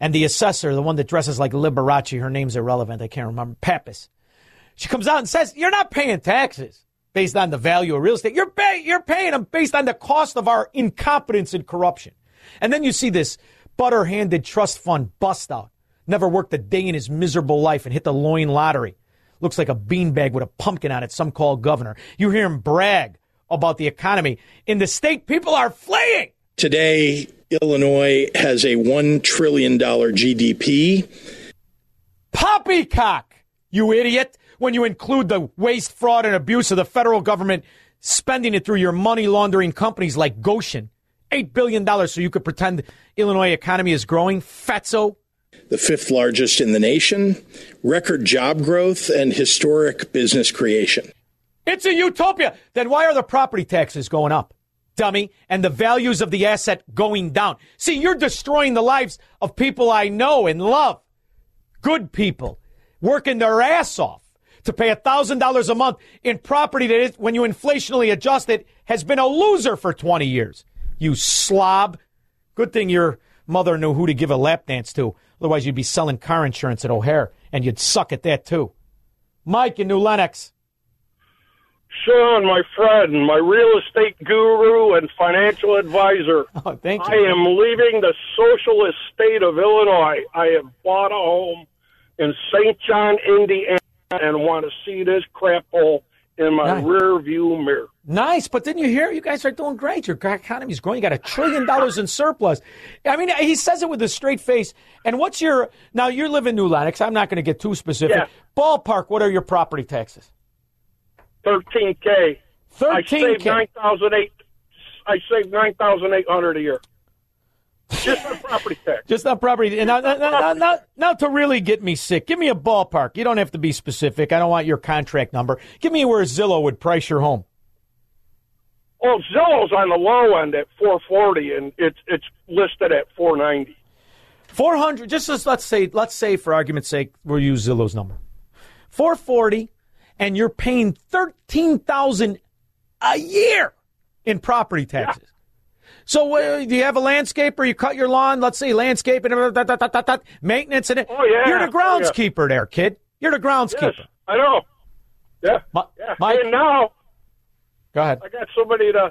and the assessor, the one that dresses like Liberace, her name's irrelevant, I can't remember, Pappas. She comes out and says, You're not paying taxes based on the value of real estate. You're, pay- you're paying them based on the cost of our incompetence and corruption. And then you see this butter handed trust fund bust out. Never worked a day in his miserable life and hit the loin lottery. Looks like a beanbag with a pumpkin on it, some call governor. You hear him brag about the economy. In the state, people are fleeing. Today, Illinois has a $1 trillion GDP. Poppycock, you idiot. When you include the waste, fraud, and abuse of the federal government spending it through your money laundering companies like Gotion. $8 billion so you could pretend Illinois economy is growing. Fatso. the fifth largest in the nation, record job growth, and historic business creation. It's a utopia. Then why are the property taxes going up? Dummy. And the values of the asset going down. See, you're destroying the lives of people I know and love. Good people working their ass off to pay $1,000 a month in property that, is, when you inflationally adjust it, has been a loser for 20 years. You slob. Good thing your mother knew who to give a lap dance to. Otherwise, you'd be selling car insurance at O'Hare, and you'd suck at that too. Mike in New Lenox. Sean, my friend, my real estate guru and financial advisor. Oh, thank I am leaving the socialist state of Illinois. I have bought a home in St. John, Indiana, and want to see this crap hole in my Nice. rear view mirror. Nice, but didn't you hear? You guys are doing great. Your economy's growing. You got a trillion dollars in surplus. I mean, he says it with a straight face. And what's your now? You live in New Lenox. I'm not going to get too specific. Yeah. Ballpark. What are your property taxes? 13K. I 13K. saved 9,008. I saved 9,800 a year. Just on property tax. Just on property. And now, now, now to really get me sick, give me a ballpark. You don't have to be specific. I don't want your contract number. Give me where Zillow would price your home. Oh, Zillow's on the low end at 440, and it's it's listed at 490. Four hundred. Just as let's say, let's say for argument's sake, we'll use Zillow's number. Four forty, and you're paying thirteen thousand a year in property taxes. So uh, do you have a landscaper? You cut your lawn. Let's see, da, da, da, da, maintenance and Oh, yeah. You're the Oh, yeah. groundskeeper there, kid. You're the groundskeeper. Yes, I know. Yeah. yeah. Mike- and now Go ahead. I got somebody to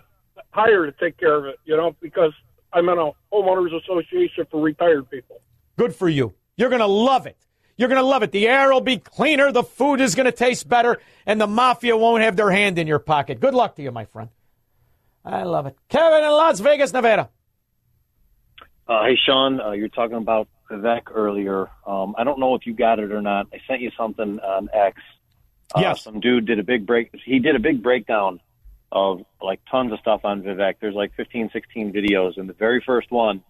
hire to take care of it, you know, because I'm in a homeowners association for retired people. Good for you. You're going to love it. You're going to love it. The air will be cleaner, the food is going to taste better, and the mafia won't have their hand in your pocket. Good luck to you, my friend. I love it. Kevin in Las Vegas, Nevada. Uh, hey, Sean, uh, you're talking about Vivek earlier. Um, I don't know if you got it or not. I sent you something on X. Uh, Yes. Some dude did a big break. He did a big breakdown of like tons of stuff on Vivek. There's like 15, 16 videos, and the very first one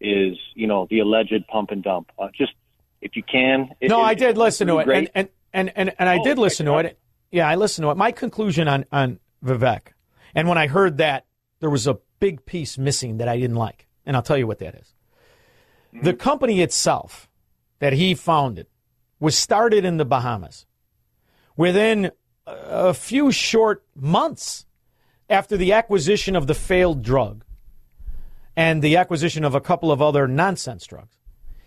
is you know the alleged pump and dump. Uh, just if you can. it- no, it- I did listen to it, great. and and and and, and I did listen to it. Yeah, I listened to it. My conclusion on on Vivek, and when I heard that, there was a big piece missing that I didn't like, and I'll tell you what that is. The mm-hmm. company itself that he founded was started in the Bahamas. Within a few short months after the acquisition of the failed drug and the acquisition of a couple of other nonsense drugs,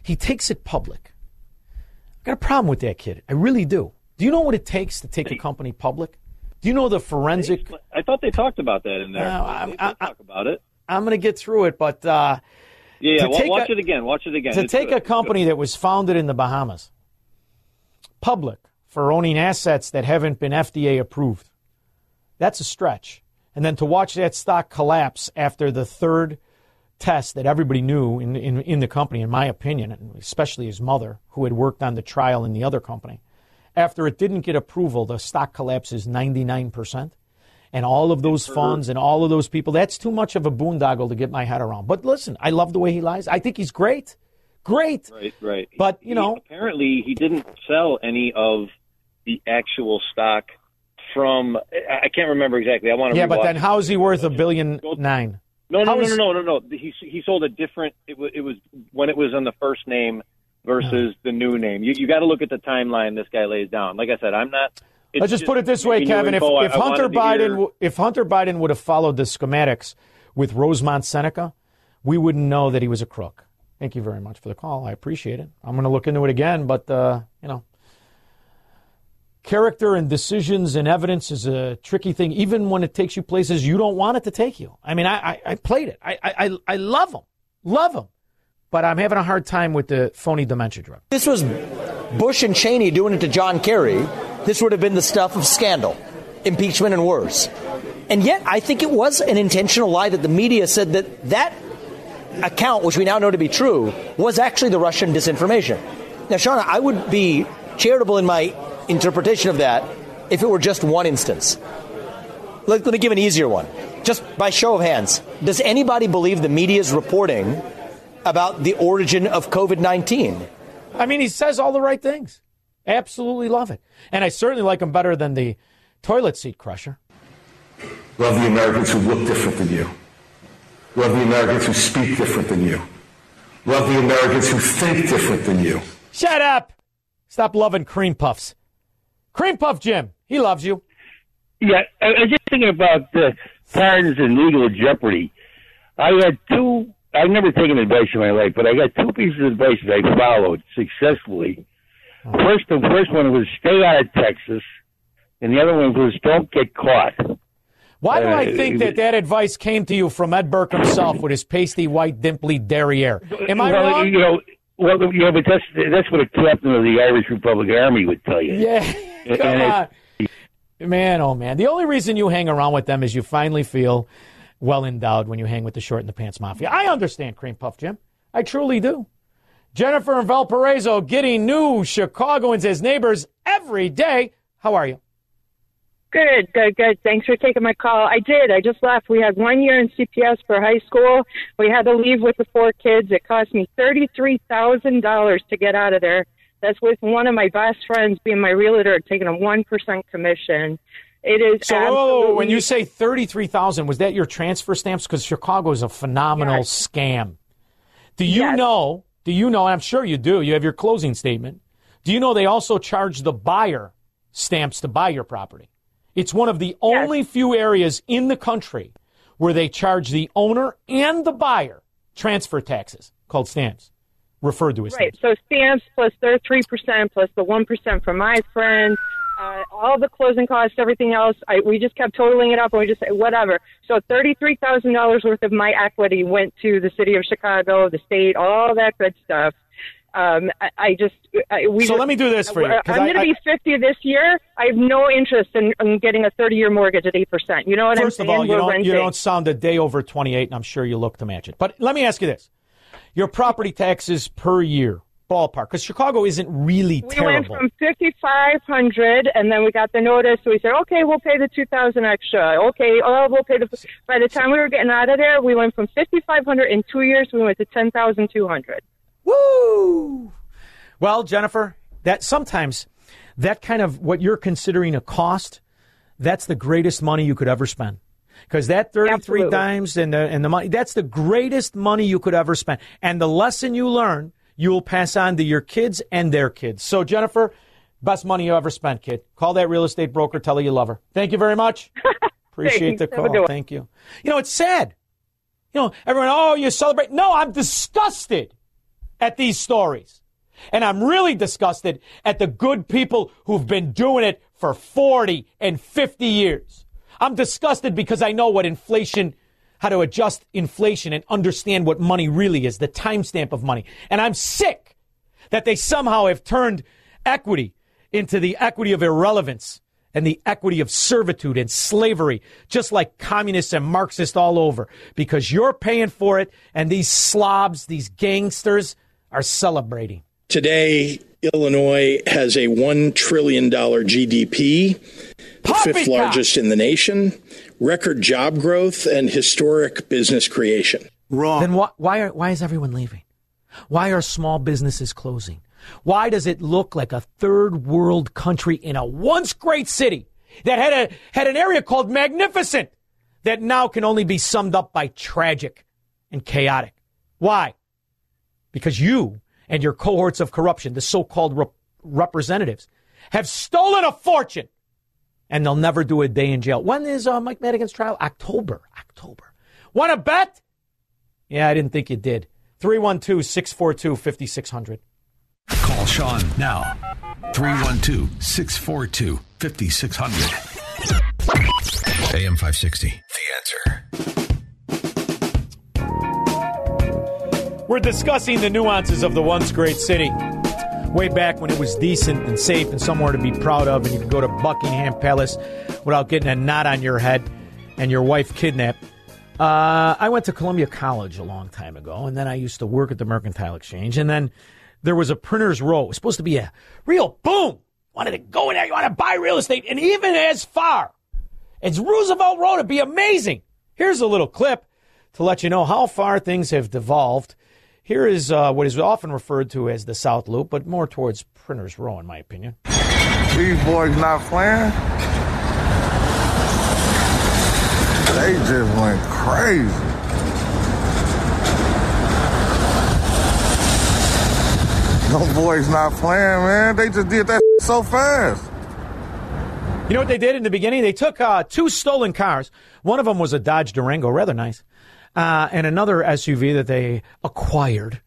he takes it public. I've got a problem with that kid. I really do. Do you know what it takes to take a company public? Do you know the forensic? I thought they talked about that in there. No, I'm- did talk about it. I'm going to get through it, but uh, Yeah, yeah. watch a- it again. Watch it again. to It's take good. a company that was founded in the Bahamas, public for owning assets that haven't been FDA approved, that's a stretch. And then to watch that stock collapse after the third test that everybody knew in, in, in the company, in my opinion, especially his mother, who had worked on the trial in the other company, after it didn't get approval, the stock collapses 99%. And all of those funds and all of those people, that's too much of a boondoggle to get my head around. But listen, I love the way he lies. I think he's great. Great. Right, right. But, you know, apparently he didn't sell any of the actual stock from. I I can't remember exactly. I want to. yeah, but then how's he worth a billion nine? No, no, no, no, no, no, no. He he sold a different. It was it was when it was on the first name versus the new name. You you got to look at the timeline this guy lays down. Like I said, I'm not. Let's just put it this way, Kevin. If, if I Hunter Biden, if Hunter Biden would have followed the schematics with Rosemont Seneca, we wouldn't know that he was a crook. Thank you very much for the call. I appreciate it. I'm going to look into it again, but uh, you know, character and decisions and evidence is a tricky thing, even when it takes you places you don't want it to take you. I mean, I, I, I played it. I, I, I- I love him, love him, but I'm having a hard time with the phony dementia drug. This was Bush and Cheney doing it to John Kerry. This would have been the stuff of scandal, impeachment, and worse. And yet, I think it was an intentional lie that the media said that that account, which we now know to be true, was actually the Russian disinformation. Now, Shauna, I would be charitable in my interpretation of that if it were just one instance. Let, let me give an easier one. Just by show of hands, does anybody believe the media's reporting about the origin of COVID 19? I mean, he says all the right things. Absolutely love it. And I certainly like him better than the toilet seat crusher. Love the Americans who look different than you. Love the Americans who speak different than you. Love the Americans who think different than you. Shut up! Stop loving cream puffs. Cream puff Jim, he loves you. Yeah, I I was just thinking about the pardons and legal jeopardy. I had two. I've never taken advice in my life, but I got two pieces of advice that I followed successfully. First, the first one was stay out of Texas, and the other one was don't get caught. Why do I Uh, think that that advice came to you from Ed Burke himself with his pasty white dimply derriere? Am I well, wrong? You know, well, yeah, but that's that's what a captain of the Irish Republican Army would tell you. Yeah, And come it- on. Man, oh man. The only reason you hang around with them is you finally feel well endowed when you hang with the short and the pants mafia. I understand Cream Puff Jim. I truly do. Jennifer and Valparaiso getting new Chicagoans as neighbors every day. How are you? Good, good, good. Thanks for taking my call. I did. I just left. We had one year in CPS for high school. We had to leave with the four kids. It cost me thirty-three thousand dollars to get out of there. That's with one of my best friends being my realtor, taking a one percent commission. It is So absolutely when you say 33,000, was that your transfer stamps? Because Chicago is a phenomenal scam. Do you know, do you know, and I'm sure you do, you have your closing statement. Do you know they also charge the buyer stamps to buy your property? It's one of the only few areas in the country where they charge the owner and the buyer transfer taxes called stamps, referred to as right. So stamps plus their three percent plus the one percent from my friend. Uh, all the closing costs, everything else, I, we just kept totaling it up, and we just said whatever. So thirty-three thousand dollars worth of my equity went to the city of Chicago, the state, all that good stuff. Um, I, I just, I, we. So just- let me do this for you. I'm going to be fifty this year. I have no interest in, in getting a thirty-year mortgage at eight percent. You know what First I'm of saying? all, you don't, you don't sound a day over 28, and I'm sure you look to match it. But let me ask you this. Your property taxes per year, ballpark, because Chicago isn't really We terrible. went from fifty five hundred, and then we got the notice. So we said, okay, we'll pay the two thousand extra. Okay, oh, we'll pay the. By the time we were getting out of there, we went from fifty five hundred in two years. We went to ten thousand two hundred. Woo! Well, Jennifer, that sometimes that kind of what you're considering a cost, that's the greatest money you could ever spend. Because that 33 Absolutely. dimes and the, and the money, that's the greatest money you could ever spend. And the lesson you learn, you will pass on to your kids and their kids. So, Jennifer, best money you ever spent, kid. Call that real estate broker, tell her you love her. Thank you very much. Appreciate the call. Thank you. You know, it's sad. You know, everyone, oh, you celebrate. No, I'm disgusted at these stories. And I'm really disgusted at the good people who've been doing it for 40 and 50 years. I'm disgusted because I know what inflation, how to adjust inflation and understand what money really is, the timestamp of money. And I'm sick that they somehow have turned equity into the equity of irrelevance and the equity of servitude and slavery, just like communists and Marxists all over, because you're paying for it and these slobs, these gangsters are celebrating. Today, Illinois has a $1 trillion GDP, the fifth largest in the nation, record job growth, and historic business creation. Wrong. Then why, why, are, why is everyone leaving? Why are small businesses closing? Why does it look like a third world country in a once great city that had a had an area called magnificent that now can only be summed up by tragic and chaotic? Why? Because you and your cohorts of corruption, the so-called rep- representatives, have stolen a fortune and they'll never do a day in jail. When is uh, Mike Madigan's trial? October. October. Want to bet? Yeah, I didn't think you did. 312 642 5600. Call Sean now. 312 642 5600. AM 560. The answer. We're discussing the nuances of the once great city. Way back when it was decent and safe and somewhere to be proud of, and you could go to Buckingham Palace without getting a knot on your head. and your wife kidnapped. Uh, I went to Columbia College a long time ago, and then I used to work at the Mercantile Exchange, and then there was a printer's row. It was supposed to be a real boom. Wanted to go in there, you want to buy real estate, and even as far as Roosevelt Road, it'd be amazing. Here's a little clip to let you know how far things have devolved. Here is uh, what is often referred to as the South Loop, but more towards Printer's Row, in my opinion. These boys not playing. They just went crazy. No boys not playing, man. They just did that so fast. You know what they did in the beginning? They took uh, two stolen cars. One of them was a Dodge Durango, rather nice, uh, and another SUV that they acquired,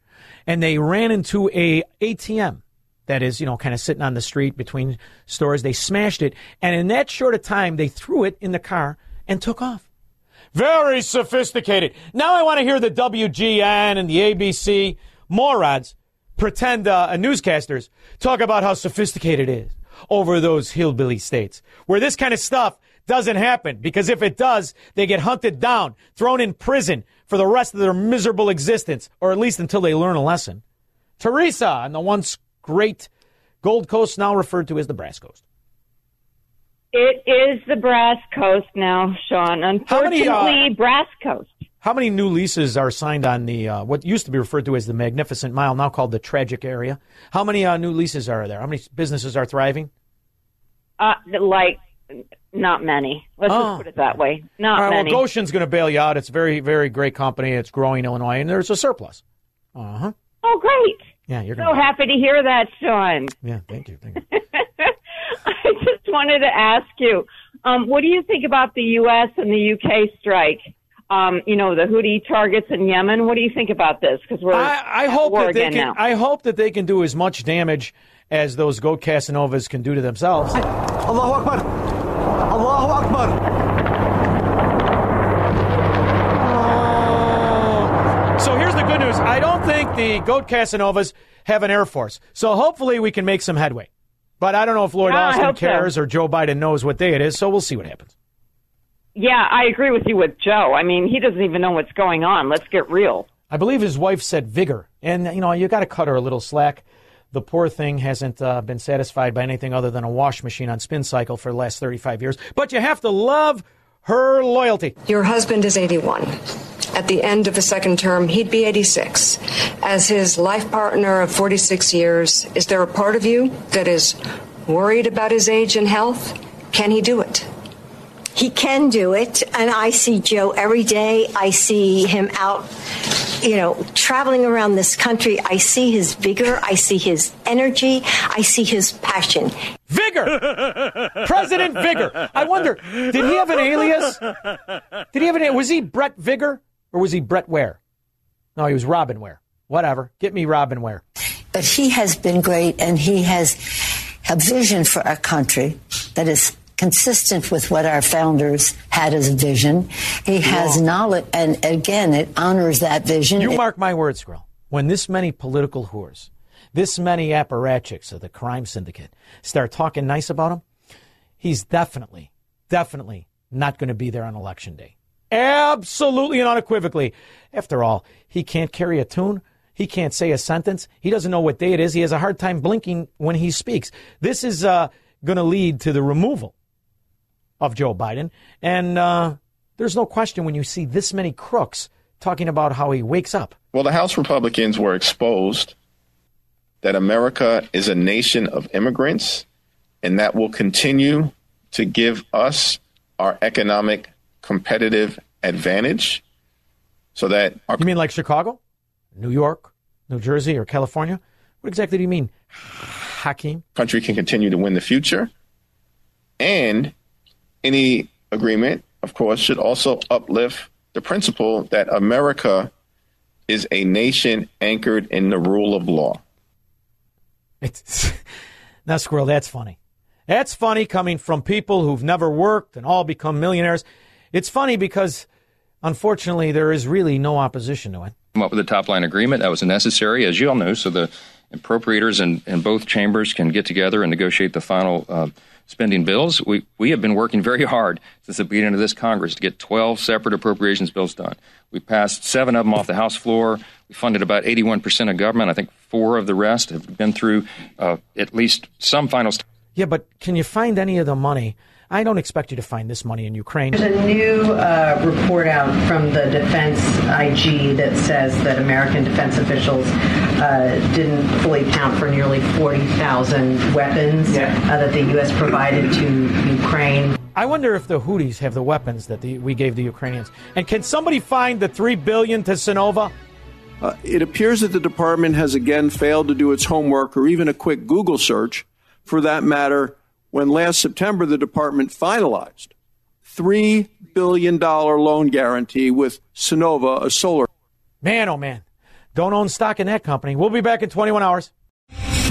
and they ran into a ATM that is, you know, kind of sitting on the street between stores. They smashed it, and in that short of time, they threw it in the car and took off. Very sophisticated. Now I want to hear the WGN and the ABC morons pretend uh, newscasters talk about how sophisticated it is over those hillbilly states where this kind of stuff doesn't happen because if it does, they get hunted down, thrown in prison for the rest of their miserable existence, or at least until they learn a lesson. Teresa on the once great Gold Coast, now referred to as the Brass Coast. It is the Brass Coast now, Sean. How many, Unfortunately, uh, Brass Coast. How many new leases are signed on the uh, what used to be referred to as the Magnificent Mile, now called the Tragic Area? How many uh, new leases are there? How many businesses are thriving? Uh, like, not many. Let's Oh. just put it that way. Not All right, many. well, Gotion's going to bail you out. It's a very, very great company. It's growing Illinois, and there's a surplus. Uh huh. oh, great. Yeah, you're So going. to happy to hear that, Sean. Yeah, thank you. Thank you. I just wanted to ask you, um, what do you think about the U.S. and the U.K. strike? Um, you know, the Houthi targets in Yemen. What do you think about this? Because we're I, I at hope war that they again can. now. I hope that they can do as much damage as those goat Casanovas can do to themselves. Allahu Akbar. Allahu Akbar. Oh. So here's the good news. I don't think the goat Casanovas have an air force. So hopefully we can make some headway. But I don't know if Lloyd Yeah, Austin hope so. cares or Joe Biden knows what day it is. So we'll see what happens. Yeah, I agree with you with Joe. I mean, he doesn't even know what's going on. Let's get real. I believe his wife said vigor, and you know you got to cut her a little slack. The poor thing hasn't uh, been satisfied by anything other than a wash machine on spin cycle for the last 35 years. But you have to love her loyalty. Your husband is 81. At the end of the second term, he'd be 86. As his life partner of 46 years, is there a part of you that is worried about his age and health? Can he do it? He can do it, and I see Joe every day. I see him out, you know, traveling around this country. I see his vigor. I see his energy. I see his passion. Vigor, President Vigor. I wonder, did he have an alias? Did he have an? Was he Brett Vigor or was he Brett Ware? No, he was Robin Ware. Whatever. Get me Robin Ware. But he has been great, and he has a vision for our country that is consistent with what our founders had as a vision. He has knowledge, and again, it honors that vision. You mark my words, Skrill. When this many political whores, this many apparatchiks of the crime syndicate start talking nice about him, he's definitely, definitely not going to be there on election day. Absolutely and unequivocally. After all, he can't carry a tune. He can't say a sentence. He doesn't know what day it is. He has a hard time blinking when he speaks. This is uh, going to lead to the removal of Joe Biden. And uh, there's no question when you see this many crooks talking about how he wakes up. Well, the House Republicans were exposed that America is a nation of immigrants, and that will continue to give us our economic competitive advantage so that our You mean like Chicago, New York, New Jersey, or California? What exactly do you mean, Hakeem? country can continue to win the future. And any agreement, of course, should also uplift the principle that America is a nation anchored in the rule of law. It's now, squirrel. That's funny. That's funny coming from people who've never worked and all become millionaires. It's funny because, unfortunately, there is really no opposition to it. come up with a top line agreement that was necessary, as you all know, so the appropriators in, in both chambers can get together and negotiate the final uh, spending bills. We, we have been working very hard since the beginning of this Congress to get 12 separate appropriations bills done. We passed seven of them off the House floor. We funded about 81% of government. I think four of the rest have been through uh, at least some final. St- Yeah, but can you find any of the money? I don't expect you to find this money in Ukraine. There's a new uh, report out from the Defense IG that says that American defense officials uh, didn't fully count for nearly 40,000 weapons uh, that the U.S. provided to Ukraine. I wonder if the Houthis have the weapons that the, we gave the Ukrainians. And can somebody find the three billion to Sunnova? Uh, it appears that the department has again failed to do its homework or even a quick Google search. For that matter, when last September the department finalized $3 billion loan guarantee with Sunnova, a solar. Man, oh man. Don't own stock in that company. We'll be back in 21 hours.